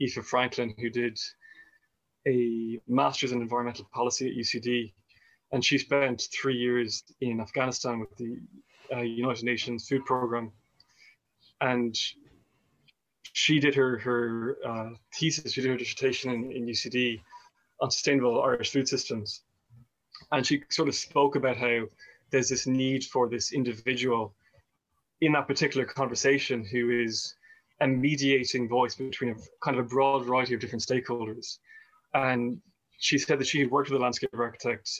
Aoife Franklin, who did a master's in environmental policy at UCD, and she spent three years in Afghanistan with the uh, United Nations Food Program, and she did her her uh, thesis, she did her dissertation in, in UCD on sustainable Irish food systems, and she sort of spoke about how there's this need for this individual in that particular conversation who is a mediating voice between a kind of a broad variety of different stakeholders. And she said that she had worked with a landscape architect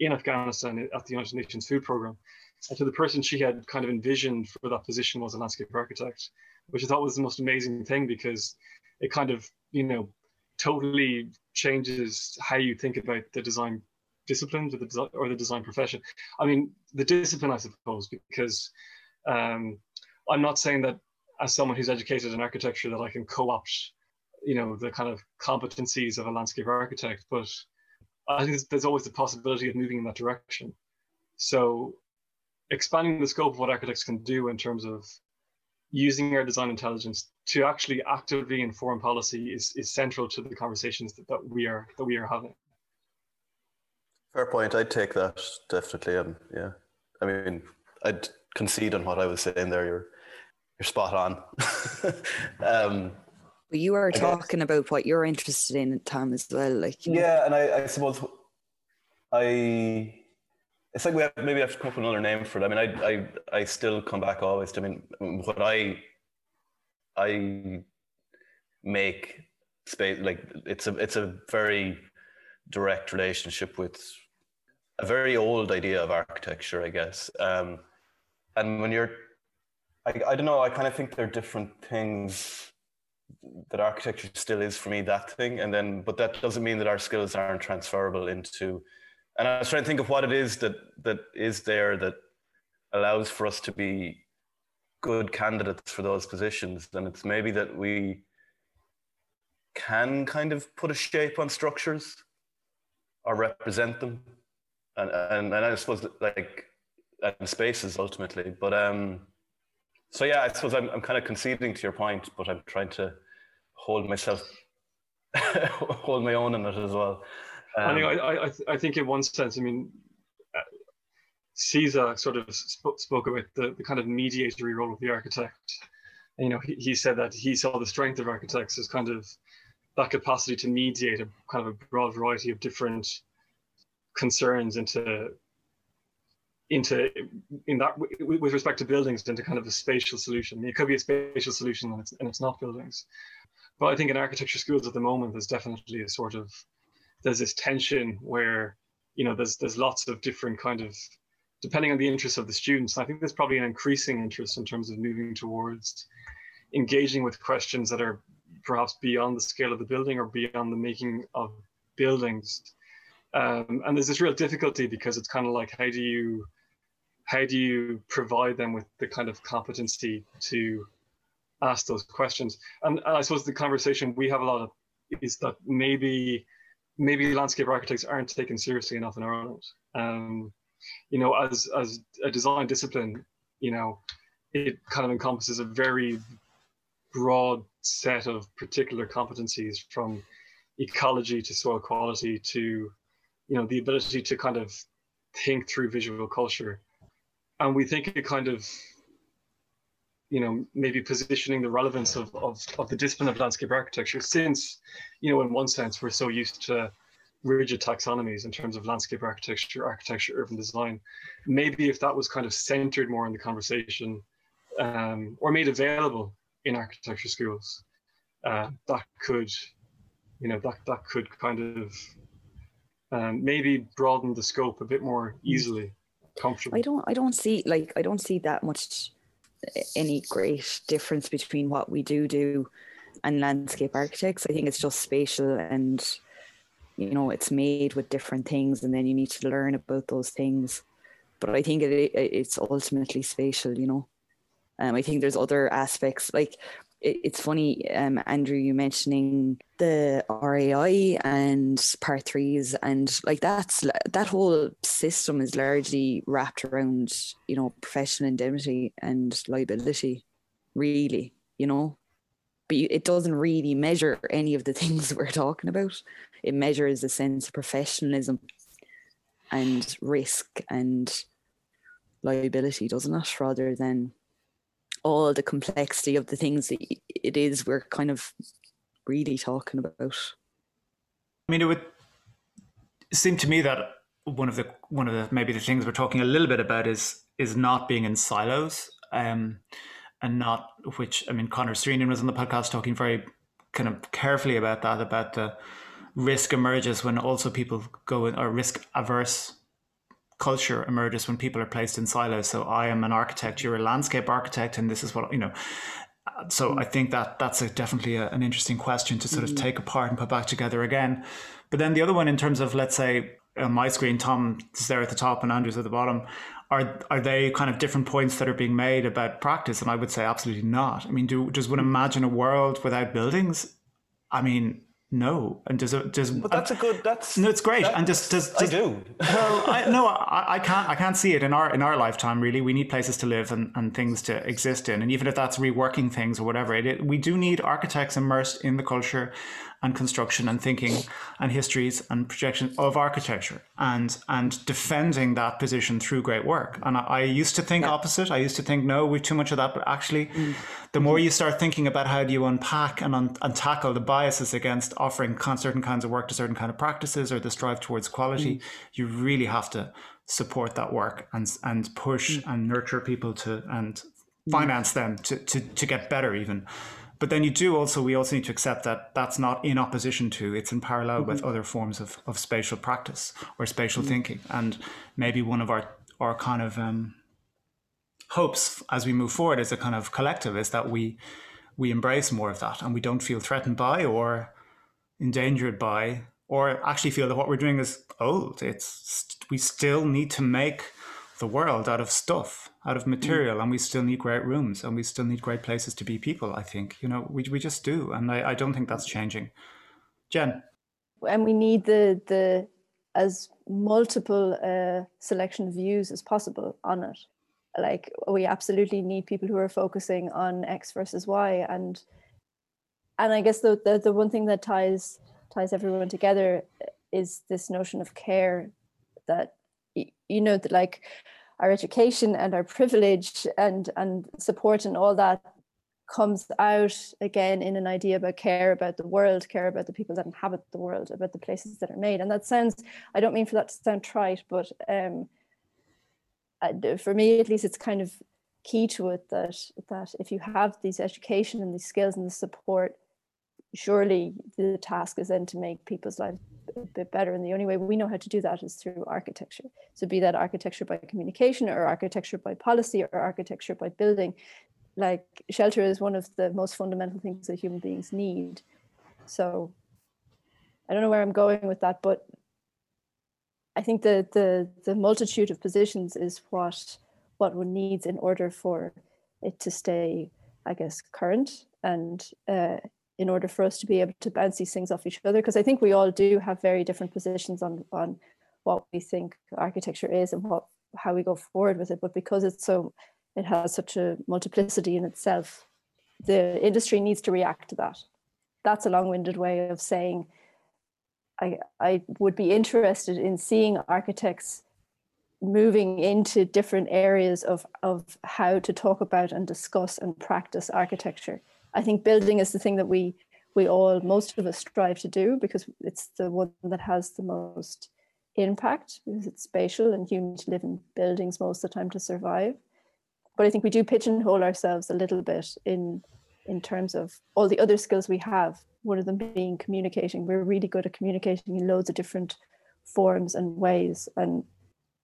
in Afghanistan at the United Nations Food Programme. And so the person she had kind of envisioned for that position was a landscape architect, which I thought was the most amazing thing because it kind of, you know, totally changes how you think about the design disciplines or the design, or the design profession. I mean, the discipline, I suppose, because um, I'm not saying that as someone who's educated in architecture that I can co-opt, you know, the kind of competencies of a landscape architect, but I think there's always the possibility of moving in that direction. So expanding the scope of what architects can do in terms of using our design intelligence to actually actively inform policy is, is central to the conversations that, that we are that we are having. Fair point. I'd take that definitely. Um, yeah, I mean, I'd concede on what I was saying there. You're you're spot on. um, but you are talking about what you're interested in, Tom, as well. Like yeah, and I, I suppose I it's like we have maybe have to come up with another name for it. I mean, I I I still come back always to I mean what I I make space like it's a it's a very direct relationship with a very old idea of architecture, I guess. Um, and when you're, I, I don't know, I kind of think they're different things. That architecture still is for me that thing, and then, but that doesn't mean that our skills aren't transferable into and I was trying to think of what it is that that is there that allows for us to be good candidates for those positions. And it's maybe that we can kind of put a shape on structures or represent them. And and, and I suppose like and spaces ultimately. But um so yeah, I suppose I'm I'm kind of conceding to your point, but I'm trying to hold myself hold my own in it as well. Um, I think I, I, I think in one sense, I mean, uh, Caesar sort of sp- spoke about the, the kind of mediatory role of the architect. And, you know, he, he said that he saw the strength of architects as kind of that capacity to mediate a kind of a broad variety of different concerns into into in that with respect to buildings into kind of a spatial solution. It could be a spatial solution and it's, and it's not buildings. But I think in architecture schools at the moment, there's definitely a sort of there's this tension where you know there's there's lots of different kind of depending on the interests of the students i think there's probably an increasing interest in terms of moving towards engaging with questions that are perhaps beyond the scale of the building or beyond the making of buildings. Um, and there's this real difficulty because it's kind of like how do you how do you provide them with the kind of competency to ask those questions? And, and i suppose the conversation we have a lot of is that maybe maybe landscape architects aren't taken seriously enough in Ireland. Um, you know, as as a design discipline, you know, it kind of encompasses a very broad set of particular competencies from ecology to soil quality to, you know, the ability to kind of think through visual culture. And we think it kind of you know, maybe positioning the relevance of, of, of the discipline of landscape architecture since, you know, in one sense, we're so used to rigid taxonomies in terms of landscape architecture, architecture, urban design. Maybe if that was kind of centered more in the conversation um, or made available in architecture schools, uh, that could, you know, that, that could kind of um, maybe broaden the scope a bit more easily, comfortably. I don't, I don't see like, I don't see that much any great difference between what we do do and landscape architects. I think it's just spatial and you know it's made with different things, and then you need to learn about those things. But I think it, it's ultimately spatial. You know, um, I think there's other aspects like it's funny, um, Andrew, you mentioning the RIAI and part threes, and like that's that whole system is largely wrapped around you know professional indemnity and liability, really, you know. But it doesn't really measure any of the things we're talking about. It measures a sense of professionalism and risk and liability, doesn't it? Rather than all the complexity of the things that it is we're kind of really talking about. I mean, it would seem to me that one of the one of the maybe the things we're talking a little bit about is is not being in silos, um, and not which I mean Connor Strianan was on the podcast talking very kind of carefully about that about the risk emerges when also people go in or risk averse culture emerges when people are placed in silos. So I am an architect, you're a landscape architect, and this is what you know. so I think that that's a, definitely a, an interesting question to sort of mm-hmm. take apart and put back together again. But then the other one, in terms of let's say on my screen, Tom is there at the top and Andrew's at the bottom. Are are they kind of different points that are being made about practice? And I would say absolutely not. I mean, do does one imagine a world without buildings? I mean, no, and does it does? But that's a good. That's no, it's great. And just does, does, I do. well, I, no, I, I can't. I can't see it in our in our lifetime. Really, we need places to live and, and things to exist in. And even if that's reworking things or whatever, it, it we do need architects immersed in the culture and construction and thinking and histories and projection of architecture and and defending that position through great work. And I, I used to think yeah. opposite. I used to think no, we've too much of that. But actually, mm. the more you start thinking about how do you unpack and un, and tackle the biases against offering certain kinds of work to certain kind of practices or the strive towards quality, mm. you really have to support that work and and push mm. and nurture people to and mm. finance them to, to to get better even but then you do also we also need to accept that that's not in opposition to it's in parallel mm-hmm. with other forms of, of spatial practice or spatial mm-hmm. thinking and maybe one of our our kind of um, hopes as we move forward as a kind of collective is that we we embrace more of that and we don't feel threatened by or endangered by or actually feel that what we're doing is old it's we still need to make the world out of stuff out of material mm. and we still need great rooms and we still need great places to be people i think. You know we, we just do and I, I don't think that's changing. Jen? And we need the the as multiple uh, selection of views as possible on it. Like we absolutely need people who are focusing on x versus y and and i guess the, the the one thing that ties ties everyone together is this notion of care that you know that like our education and our privilege and and support and all that comes out again in an idea about care about the world care about the people that inhabit the world about the places that are made. And that sounds i don't mean for that to sound trite but um for me at least it's kind of key to it that that if you have these education and these skills and the support surely the task is then to make people's lives a bit better. And the only way we know how to do that is through architecture. So be that architecture by communication or architecture by policy or architecture by building. Like shelter is one of the most fundamental things that human beings need. So I don't know where I'm going with that, but I think the the the multitude of positions is what what one needs in order for it to stay, I guess, current and uh, in order for us to be able to bounce these things off each other because i think we all do have very different positions on on what we think architecture is and what how we go forward with it. But because it's so it has such a multiplicity in itself the industry needs to react to that. That's a long-winded way of saying i i would be interested in seeing architects moving into different areas of of how to talk about and discuss and practice architecture I think building is the thing that we we all most of us strive to do because it's the one that has the most impact because it's spatial and humans live in buildings most of the time to survive. But I think we do pigeonhole ourselves a little bit in in terms of all the other skills we have. One of them being communicating. We're really good at communicating in loads of different forms and ways, and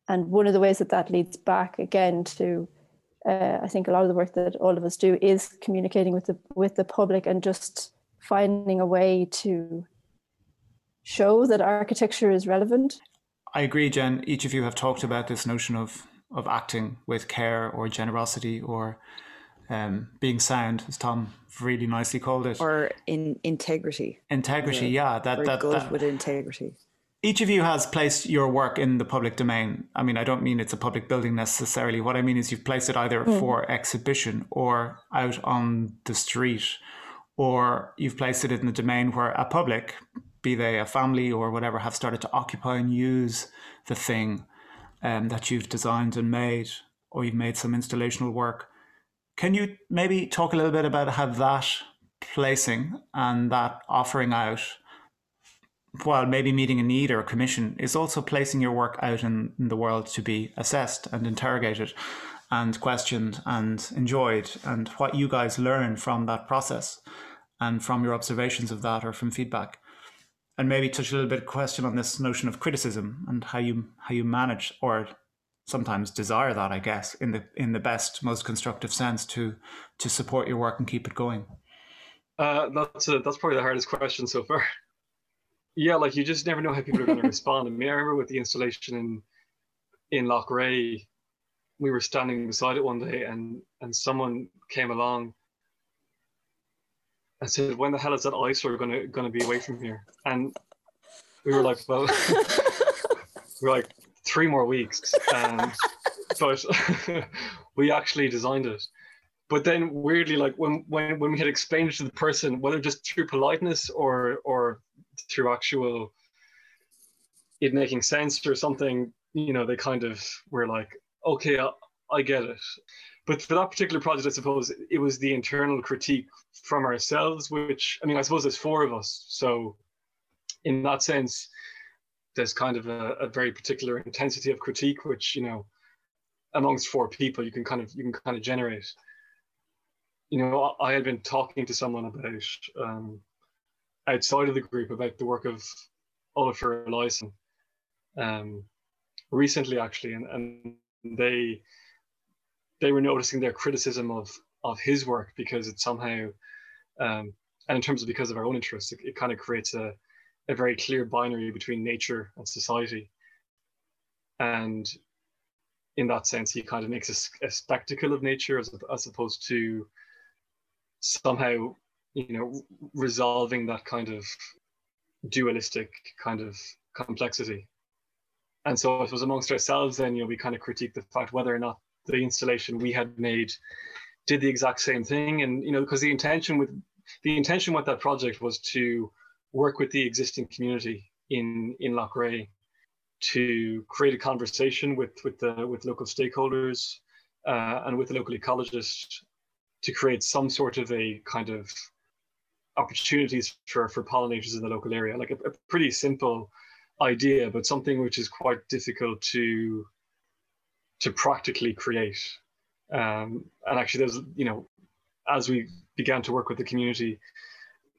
and one of the ways that that leads back again to uh, I think a lot of the work that all of us do is communicating with the with the public and just finding a way to show that architecture is relevant. I agree, Jen. Each of you have talked about this notion of of acting with care or generosity or um, being sound, as Tom really nicely called it, or in integrity. Integrity, yeah, yeah that that, good that, with integrity each of you has placed your work in the public domain. I mean, I don't mean it's a public building necessarily. What I mean is you've placed it either mm. for exhibition or out on the street, or you've placed it in the domain where a public, be they a family or whatever, have started to occupy and use the thing um, that you've designed and made, or you've made some installational work. Can you maybe talk a little bit about how that placing and that offering out? While maybe meeting a need or a commission, is also placing your work out in, in the world to be assessed and interrogated and questioned and enjoyed, and what you guys learn from that process and from your observations of that or from feedback. And maybe touch a little bit question on this notion of criticism and how you how you manage or sometimes desire that, I guess, in the in the best, most constructive sense to to support your work and keep it going? Uh, that's a, that's probably the hardest question so far. Yeah, like you just never know how people are going to respond. I mean, I remember with the installation in in Loughrea, we were standing beside it one day, and and someone came along and said, "When the hell is that eyesore going to going to be away from here?" And we were like, "Well." we are like three more weeks, um, but we actually designed it. But then weirdly, like when when when we had explained it to the person, whether just through politeness or or through actual it making sense or something, you know, they kind of were like, okay, I, I get it. But for that particular project, I suppose it was the internal critique from ourselves, which I mean, I suppose there's four of us, so in that sense, there's kind of a, a very particular intensity of critique, which you know, amongst four people, you can kind of you can kind of generate. You know, I had been talking to someone about um, outside of the group about the work of Olafur Eliasson um, recently, actually, and, and they they were noticing their criticism of of his work because it somehow, um, and in terms of because of our own interests, it, it kind of creates a a very clear binary between nature and society. And in that sense, he kind of makes a, a spectacle of nature as, as opposed to somehow, you know, resolving that kind of dualistic kind of complexity. And so it was amongst ourselves then, you know, we kind of critique the fact whether or not the installation we had made did the exact same thing. And, you know, because the intention with the intention with that project was to work with the existing community in in Loughrea to create a conversation with with the with local stakeholders uh, and with the local ecologists to create some sort of a kind of opportunities for for pollinators in the local area like a, a pretty simple idea but something which is quite difficult to to practically create um, and actually there's you know as we began to work with the community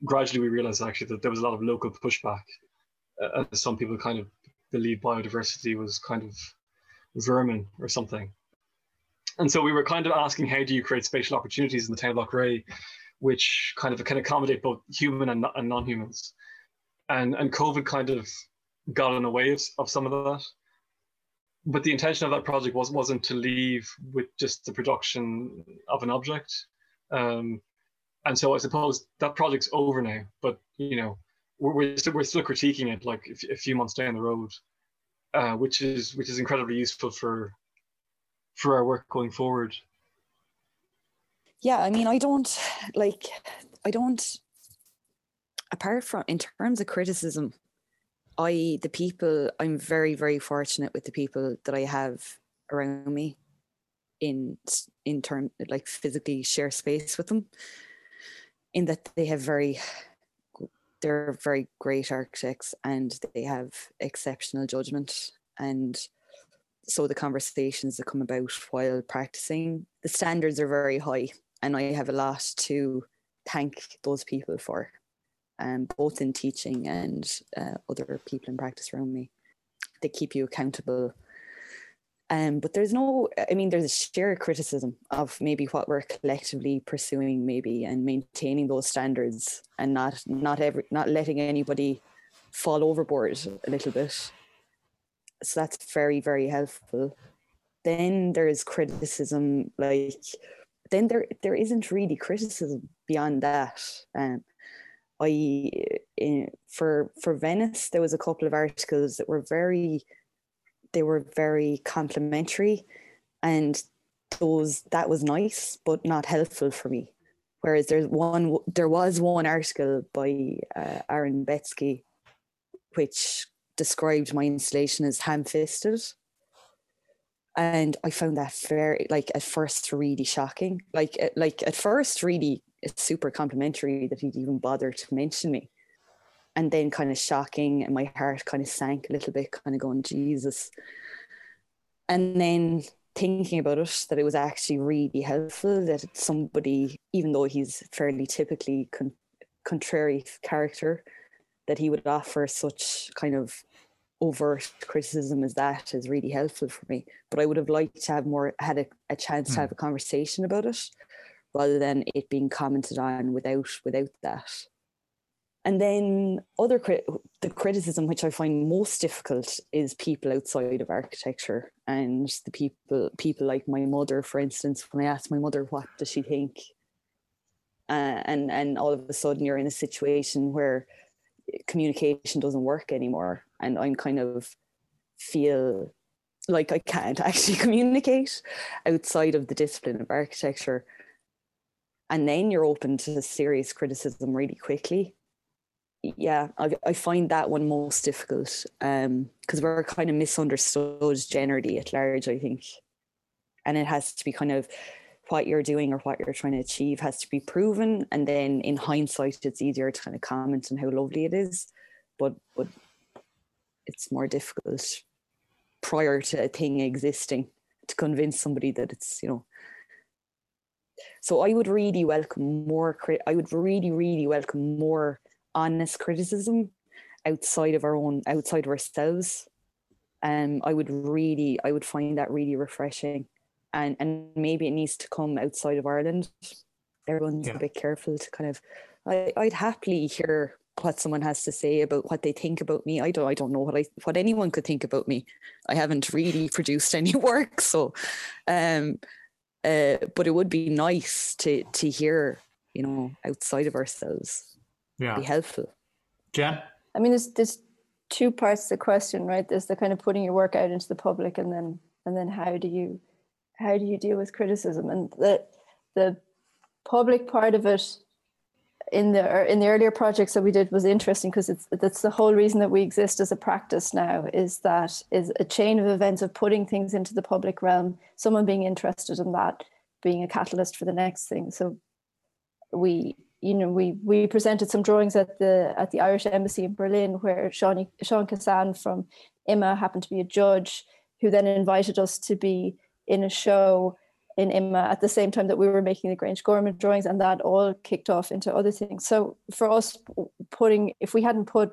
gradually we realized actually that there was a lot of local pushback. Uh, some people kind of believe biodiversity was kind of vermin or something. And so we were kind of asking, how do you create spatial opportunities in the town of Loughrea, which kind of can accommodate both human and, and non-humans? And, and COVID kind of got in the way of, of some of that. But the intention of that project was, wasn't to leave with just the production of an object. Um, and so I suppose that project's over now. But you know, we're we're still, we're still critiquing it like a few months down the road, uh, which is which is incredibly useful for for our work going forward. Yeah, I mean, I don't like, I don't. Apart from in terms of criticism, I the people I'm very very fortunate with the people that I have around me in in term like physically share space with them in that they have very they're very great architects and they have exceptional judgment and so the conversations that come about while practicing the standards are very high and i have a lot to thank those people for um, both in teaching and uh, other people in practice around me they keep you accountable um, but there's no, I mean, there's a shared criticism of maybe what we're collectively pursuing, maybe, and maintaining those standards, and not not every not letting anybody fall overboard a little bit. So that's very very helpful. Then there's criticism, like then there there isn't really criticism beyond that. Um, I in, for for Venice there was a couple of articles that were very they were very complimentary and those that was nice but not helpful for me whereas there's one there was one article by uh, Aaron Betsky which described my installation as ham-fisted and I found that very like at first really shocking. Like eh, like at first really super complimentary that he'd even bother to mention me. And then kind of shocking and my heart kind of sank a little bit kind of going jesus. And then thinking about it that it was actually really helpful that somebody even though he's fairly typically con- contrary character that he would offer such kind of overt criticism as that is really helpful for me. But I would have liked to have more had a, a chance mm. to hmm. have a conversation about it rather than it being commented on without without that. And then other the criticism which I find most difficult is people outside of architecture and the people people like my mother, for instance. When I ask my mother what does she think, uh, and and all of a sudden you're in a situation where communication doesn't work anymore and i'm kind of feel like i can't actually communicate outside of the discipline of architecture. And then you're open to serious criticism really quickly. Yeah i, I find that one most difficult um because we're kind of misunderstood generally at large i think. And it has to be kind of what you're doing or what you're trying to achieve has to be proven. And then in hindsight it's easier to kind of comment on how lovely it is. But but it's more difficult prior to a thing existing to convince somebody that it's you know so i would really welcome more i would really really welcome more honest criticism outside of our own outside of ourselves um i would really i would find that really refreshing and and maybe it needs to come outside of Ireland. Everyone's yeah. a bit careful to kind of. I, I'd happily hear what someone has to say about what they think about me. I don't I don't know what I what anyone could think about me. I haven't really produced any work, so um uh but it would be nice to to hear, you know, outside of ourselves. Yeah. Be helpful. Jen? I mean there's there's two parts to the question, right? There's the kind of putting your work out into the public and then and then how do you how do you deal with criticism and the the public part of it in the er, in the earlier projects that we did was interesting because it's that's the whole reason that we exist as a practice now is that is a chain of events of putting things into the public realm someone being interested in that being a catalyst for the next thing. So we you know we we presented some drawings at the at the Irish embassy in Berlin where Sean Sean Kissane from IMMA happened to be a judge who then invited us to be in a show in IMMA at the same time that we were making the Grangegorman drawings, and that all kicked off into other things. So for us, putting if we hadn't put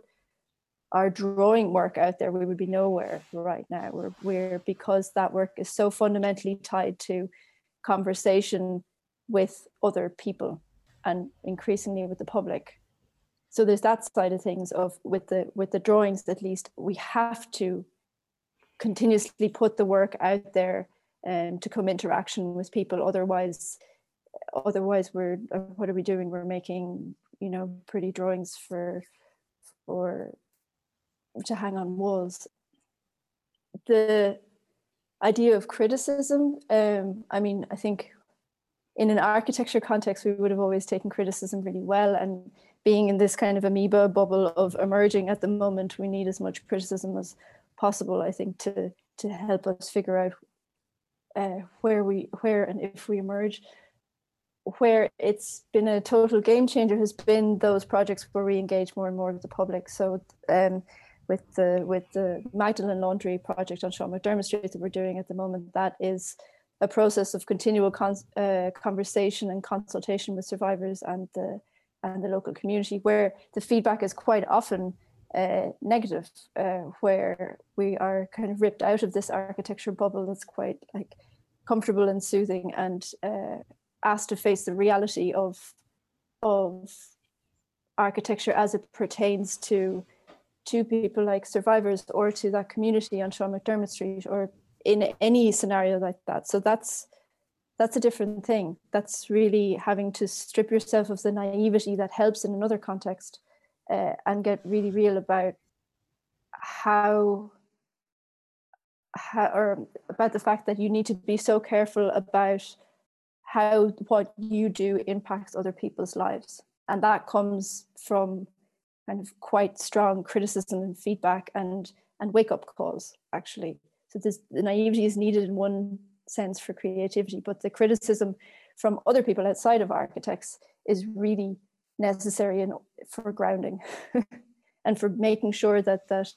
our drawing work out there, we would be nowhere right now. We're, we're because that work is so fundamentally tied to conversation with other people and increasingly with the public. So there's that side of things of with the with the drawings at least we have to continuously put the work out there um, to come interaction with people. Otherwise, otherwise we're what are we doing? We're making you know pretty drawings for for to hang on walls. The idea of criticism. Um, I mean, I think in an architecture context, we would have always taken criticism really well. And being in this kind of amoeba bubble of emerging at the moment, we need as much criticism as possible, I think, to to help us figure out uh, where we where and if we emerge where it's been a total game changer has been those projects where we engage more and more with the public. So um, with the with the Magdalen Laundry project on Sean McDermott Street that we're doing at the moment that is a process of continual con- uh, conversation and consultation with survivors and the and the local community where the feedback is quite often uh, negative, uh, where we are kind of ripped out of this architecture bubble that's quite like comfortable and soothing, and uh, asked to face the reality of of architecture as it pertains to to people like survivors or to that community on Sean McDermott Street or in any scenario like that. So that's that's a different thing. That's really having to strip yourself of the naivety that helps in another context uh, and get really real about how how or about the fact that you need to be so careful about how what you do impacts other people's lives. And that comes from kind of quite strong criticism and feedback and and wake up calls actually. So this the naivety is needed in one sense for creativity but the criticism from other people outside of architects is really necessary in, for grounding and for making sure that that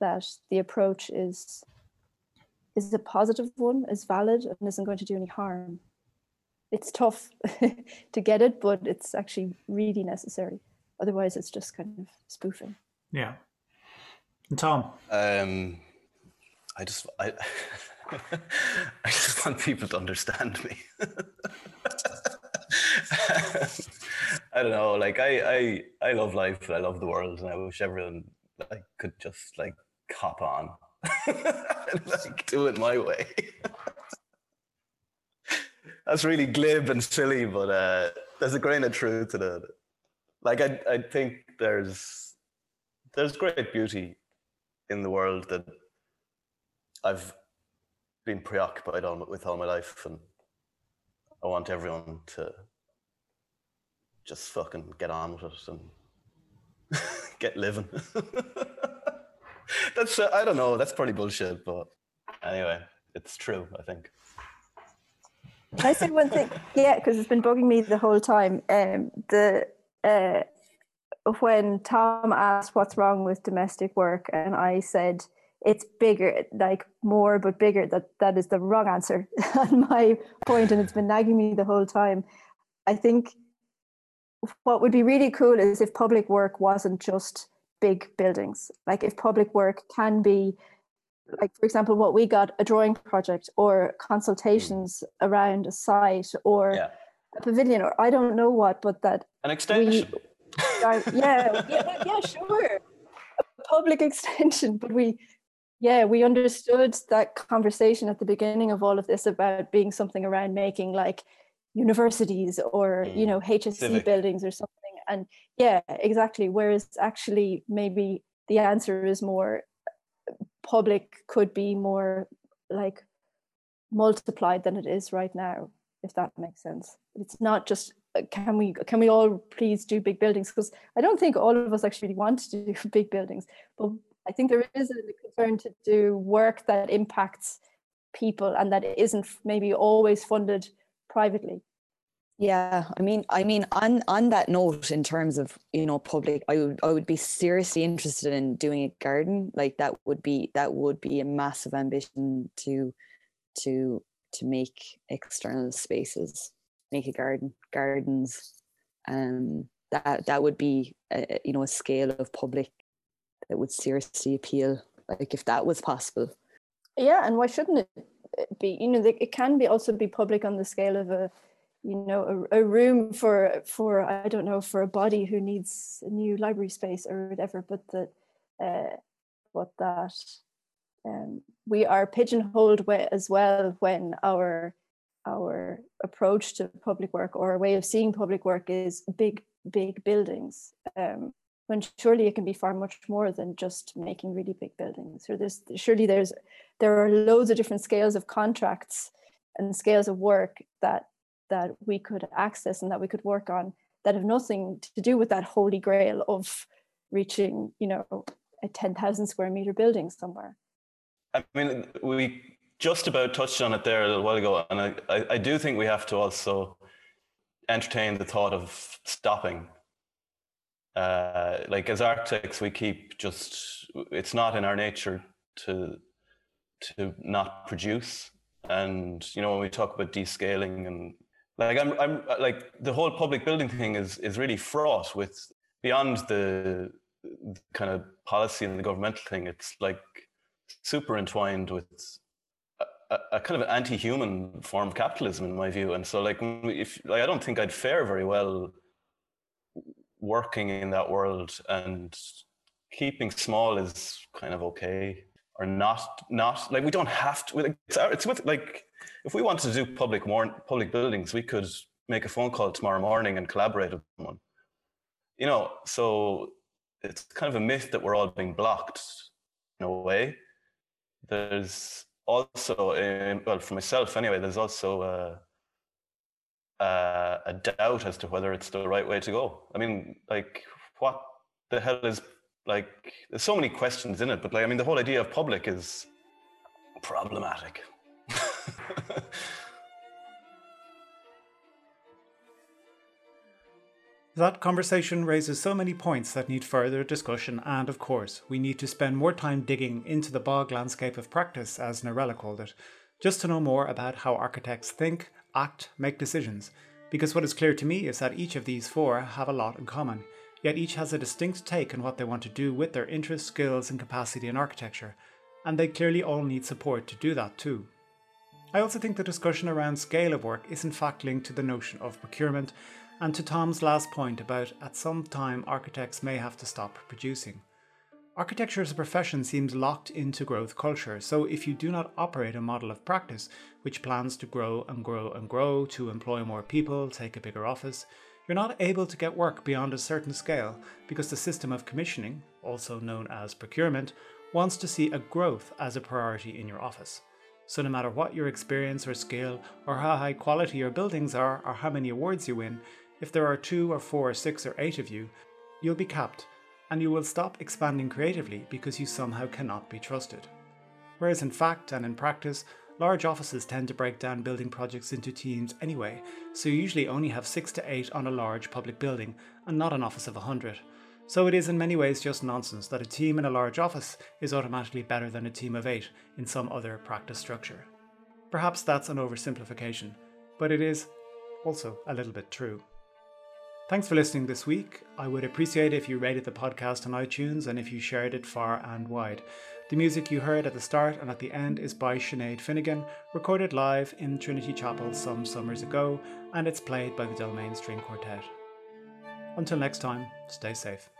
that the approach is is a positive one, is valid, and isn't going to do any harm. It's tough to get it, but it's actually really necessary. Otherwise, it's just kind of spoofing. Yeah. And Tom? Um, I just I, I just want people to understand me. I don't know. Like I, I, I love life. I love the world, and I wish everyone like could just like cop on, and, like do it my way. That's really glib and silly, but uh, there's a grain of truth to it. Like I, I think there's there's great beauty in the world that I've been preoccupied on with all my life, and I want everyone to just fucking get on with it and get living. that's uh, I don't know. That's probably bullshit, but anyway, it's true. I think. I say one thing? Yeah, because it's been bugging me the whole time. Um, the uh, when Tom asked what's wrong with domestic work, and I said it's bigger, like more but bigger. That that is the wrong answer on my point, and it's been nagging me the whole time. I think what would be really cool is if public work wasn't just big buildings. Like if public work can be, like for example, what we got a drawing project or consultations mm. around a site or yeah. a pavilion or I don't know what, but that an extension. We, yeah, yeah, yeah, sure. A public extension, but we yeah, we understood that conversation at the beginning of all of this about being something around making like universities or mm. you know HSC Civic. buildings or something. And yeah, exactly. Whereas actually, maybe the answer is more public could be more like multiplied than it is right now, if that makes sense. It's not just uh, can we can we all please do big buildings because I don't think all of us actually want to do big buildings, but I think there is a concern to do work that impacts people and that isn't maybe always funded privately. Yeah, I mean, I mean, on on that note, in terms of you know public, I would I would be seriously interested in doing a garden. Like that would be that would be a massive ambition to to to make external spaces, make a garden, gardens. Um, that that would be a, you know a scale of public that would seriously appeal. Like if that was possible. Yeah, and why shouldn't it be? You know, it can be also be public on the scale of a you know a, a, room for for i don't know for a body who needs a new library space or whatever but that uh but that um we are pigeonholed as well when our our approach to public work or a way of seeing public work is big big buildings um when surely it can be far much more than just making really big buildings so there's surely there's there are loads of different scales of contracts and scales of work that that we could access and that we could work on that have nothing to do with that holy grail of reaching, you know, a 10,000 square meter building somewhere. I mean, we just about touched on it there a little while ago, and I, I, I do think we have to also entertain the thought of stopping. Uh, like as architects, we keep just, it's not in our nature to to not produce. And, you know, when we talk about descaling and like I'm, I'm like the whole public building thing is is really fraught with beyond the kind of policy and the governmental thing. It's like super entwined with a, a kind of anti-human form of capitalism, in my view. And so, like, if like, I don't think I'd fare very well working in that world, and keeping small is kind of okay, or not. Not like we don't have to. It's, it's with like if we wanted to do public more, public buildings, we could make a phone call tomorrow morning and collaborate with someone. You know, so it's kind of a myth that we're all being blocked in a way. There's also, um, well, for myself anyway, there's also a, a, a doubt as to whether it's the right way to go. I mean, like, what the hell is like? There's so many questions in it, but like, I mean, the whole idea of public is problematic. that conversation raises so many points that need further discussion, and of course, we need to spend more time digging into the bog landscape of practice, as Narella called it, just to know more about how architects think, act, make decisions. Because what is clear to me is that each of these four have a lot in common. Yet each has a distinct take on what they want to do with their interests, skills, and capacity in architecture, and they clearly all need support to do that too. I also think the discussion around scale of work is in fact linked to the notion of procurement and to Tom's last point about at some time architects may have to stop producing. Architecture as a profession seems locked into growth culture, so if you do not operate a model of practice which plans to grow and grow and grow to employ more people, take a bigger office, you're not able to get work beyond a certain scale because the system of commissioning, also known as procurement, wants to see a growth as a priority in your office. So, no matter what your experience or skill, or how high quality your buildings are, or how many awards you win, if there are two or four or six or eight of you, you'll be capped and you will stop expanding creatively because you somehow cannot be trusted. Whereas in fact and in practice, large offices tend to break down building projects into teams anyway, so you usually only have 6 to 8 on a large public building and not an office of 100. So it is in many ways just nonsense that a team in a large office is automatically better than a team of 8 in some other practice structure. Perhaps that's an oversimplification, but it is also a little bit true. Thanks for listening this week. I would appreciate if you rated the podcast on iTunes and if you shared it far and wide. The music you heard at the start and at the end is by Sinead Finnegan, recorded live in Trinity Chapel some summers ago, and it's played by the Delmain String Quartet. Until next time, stay safe.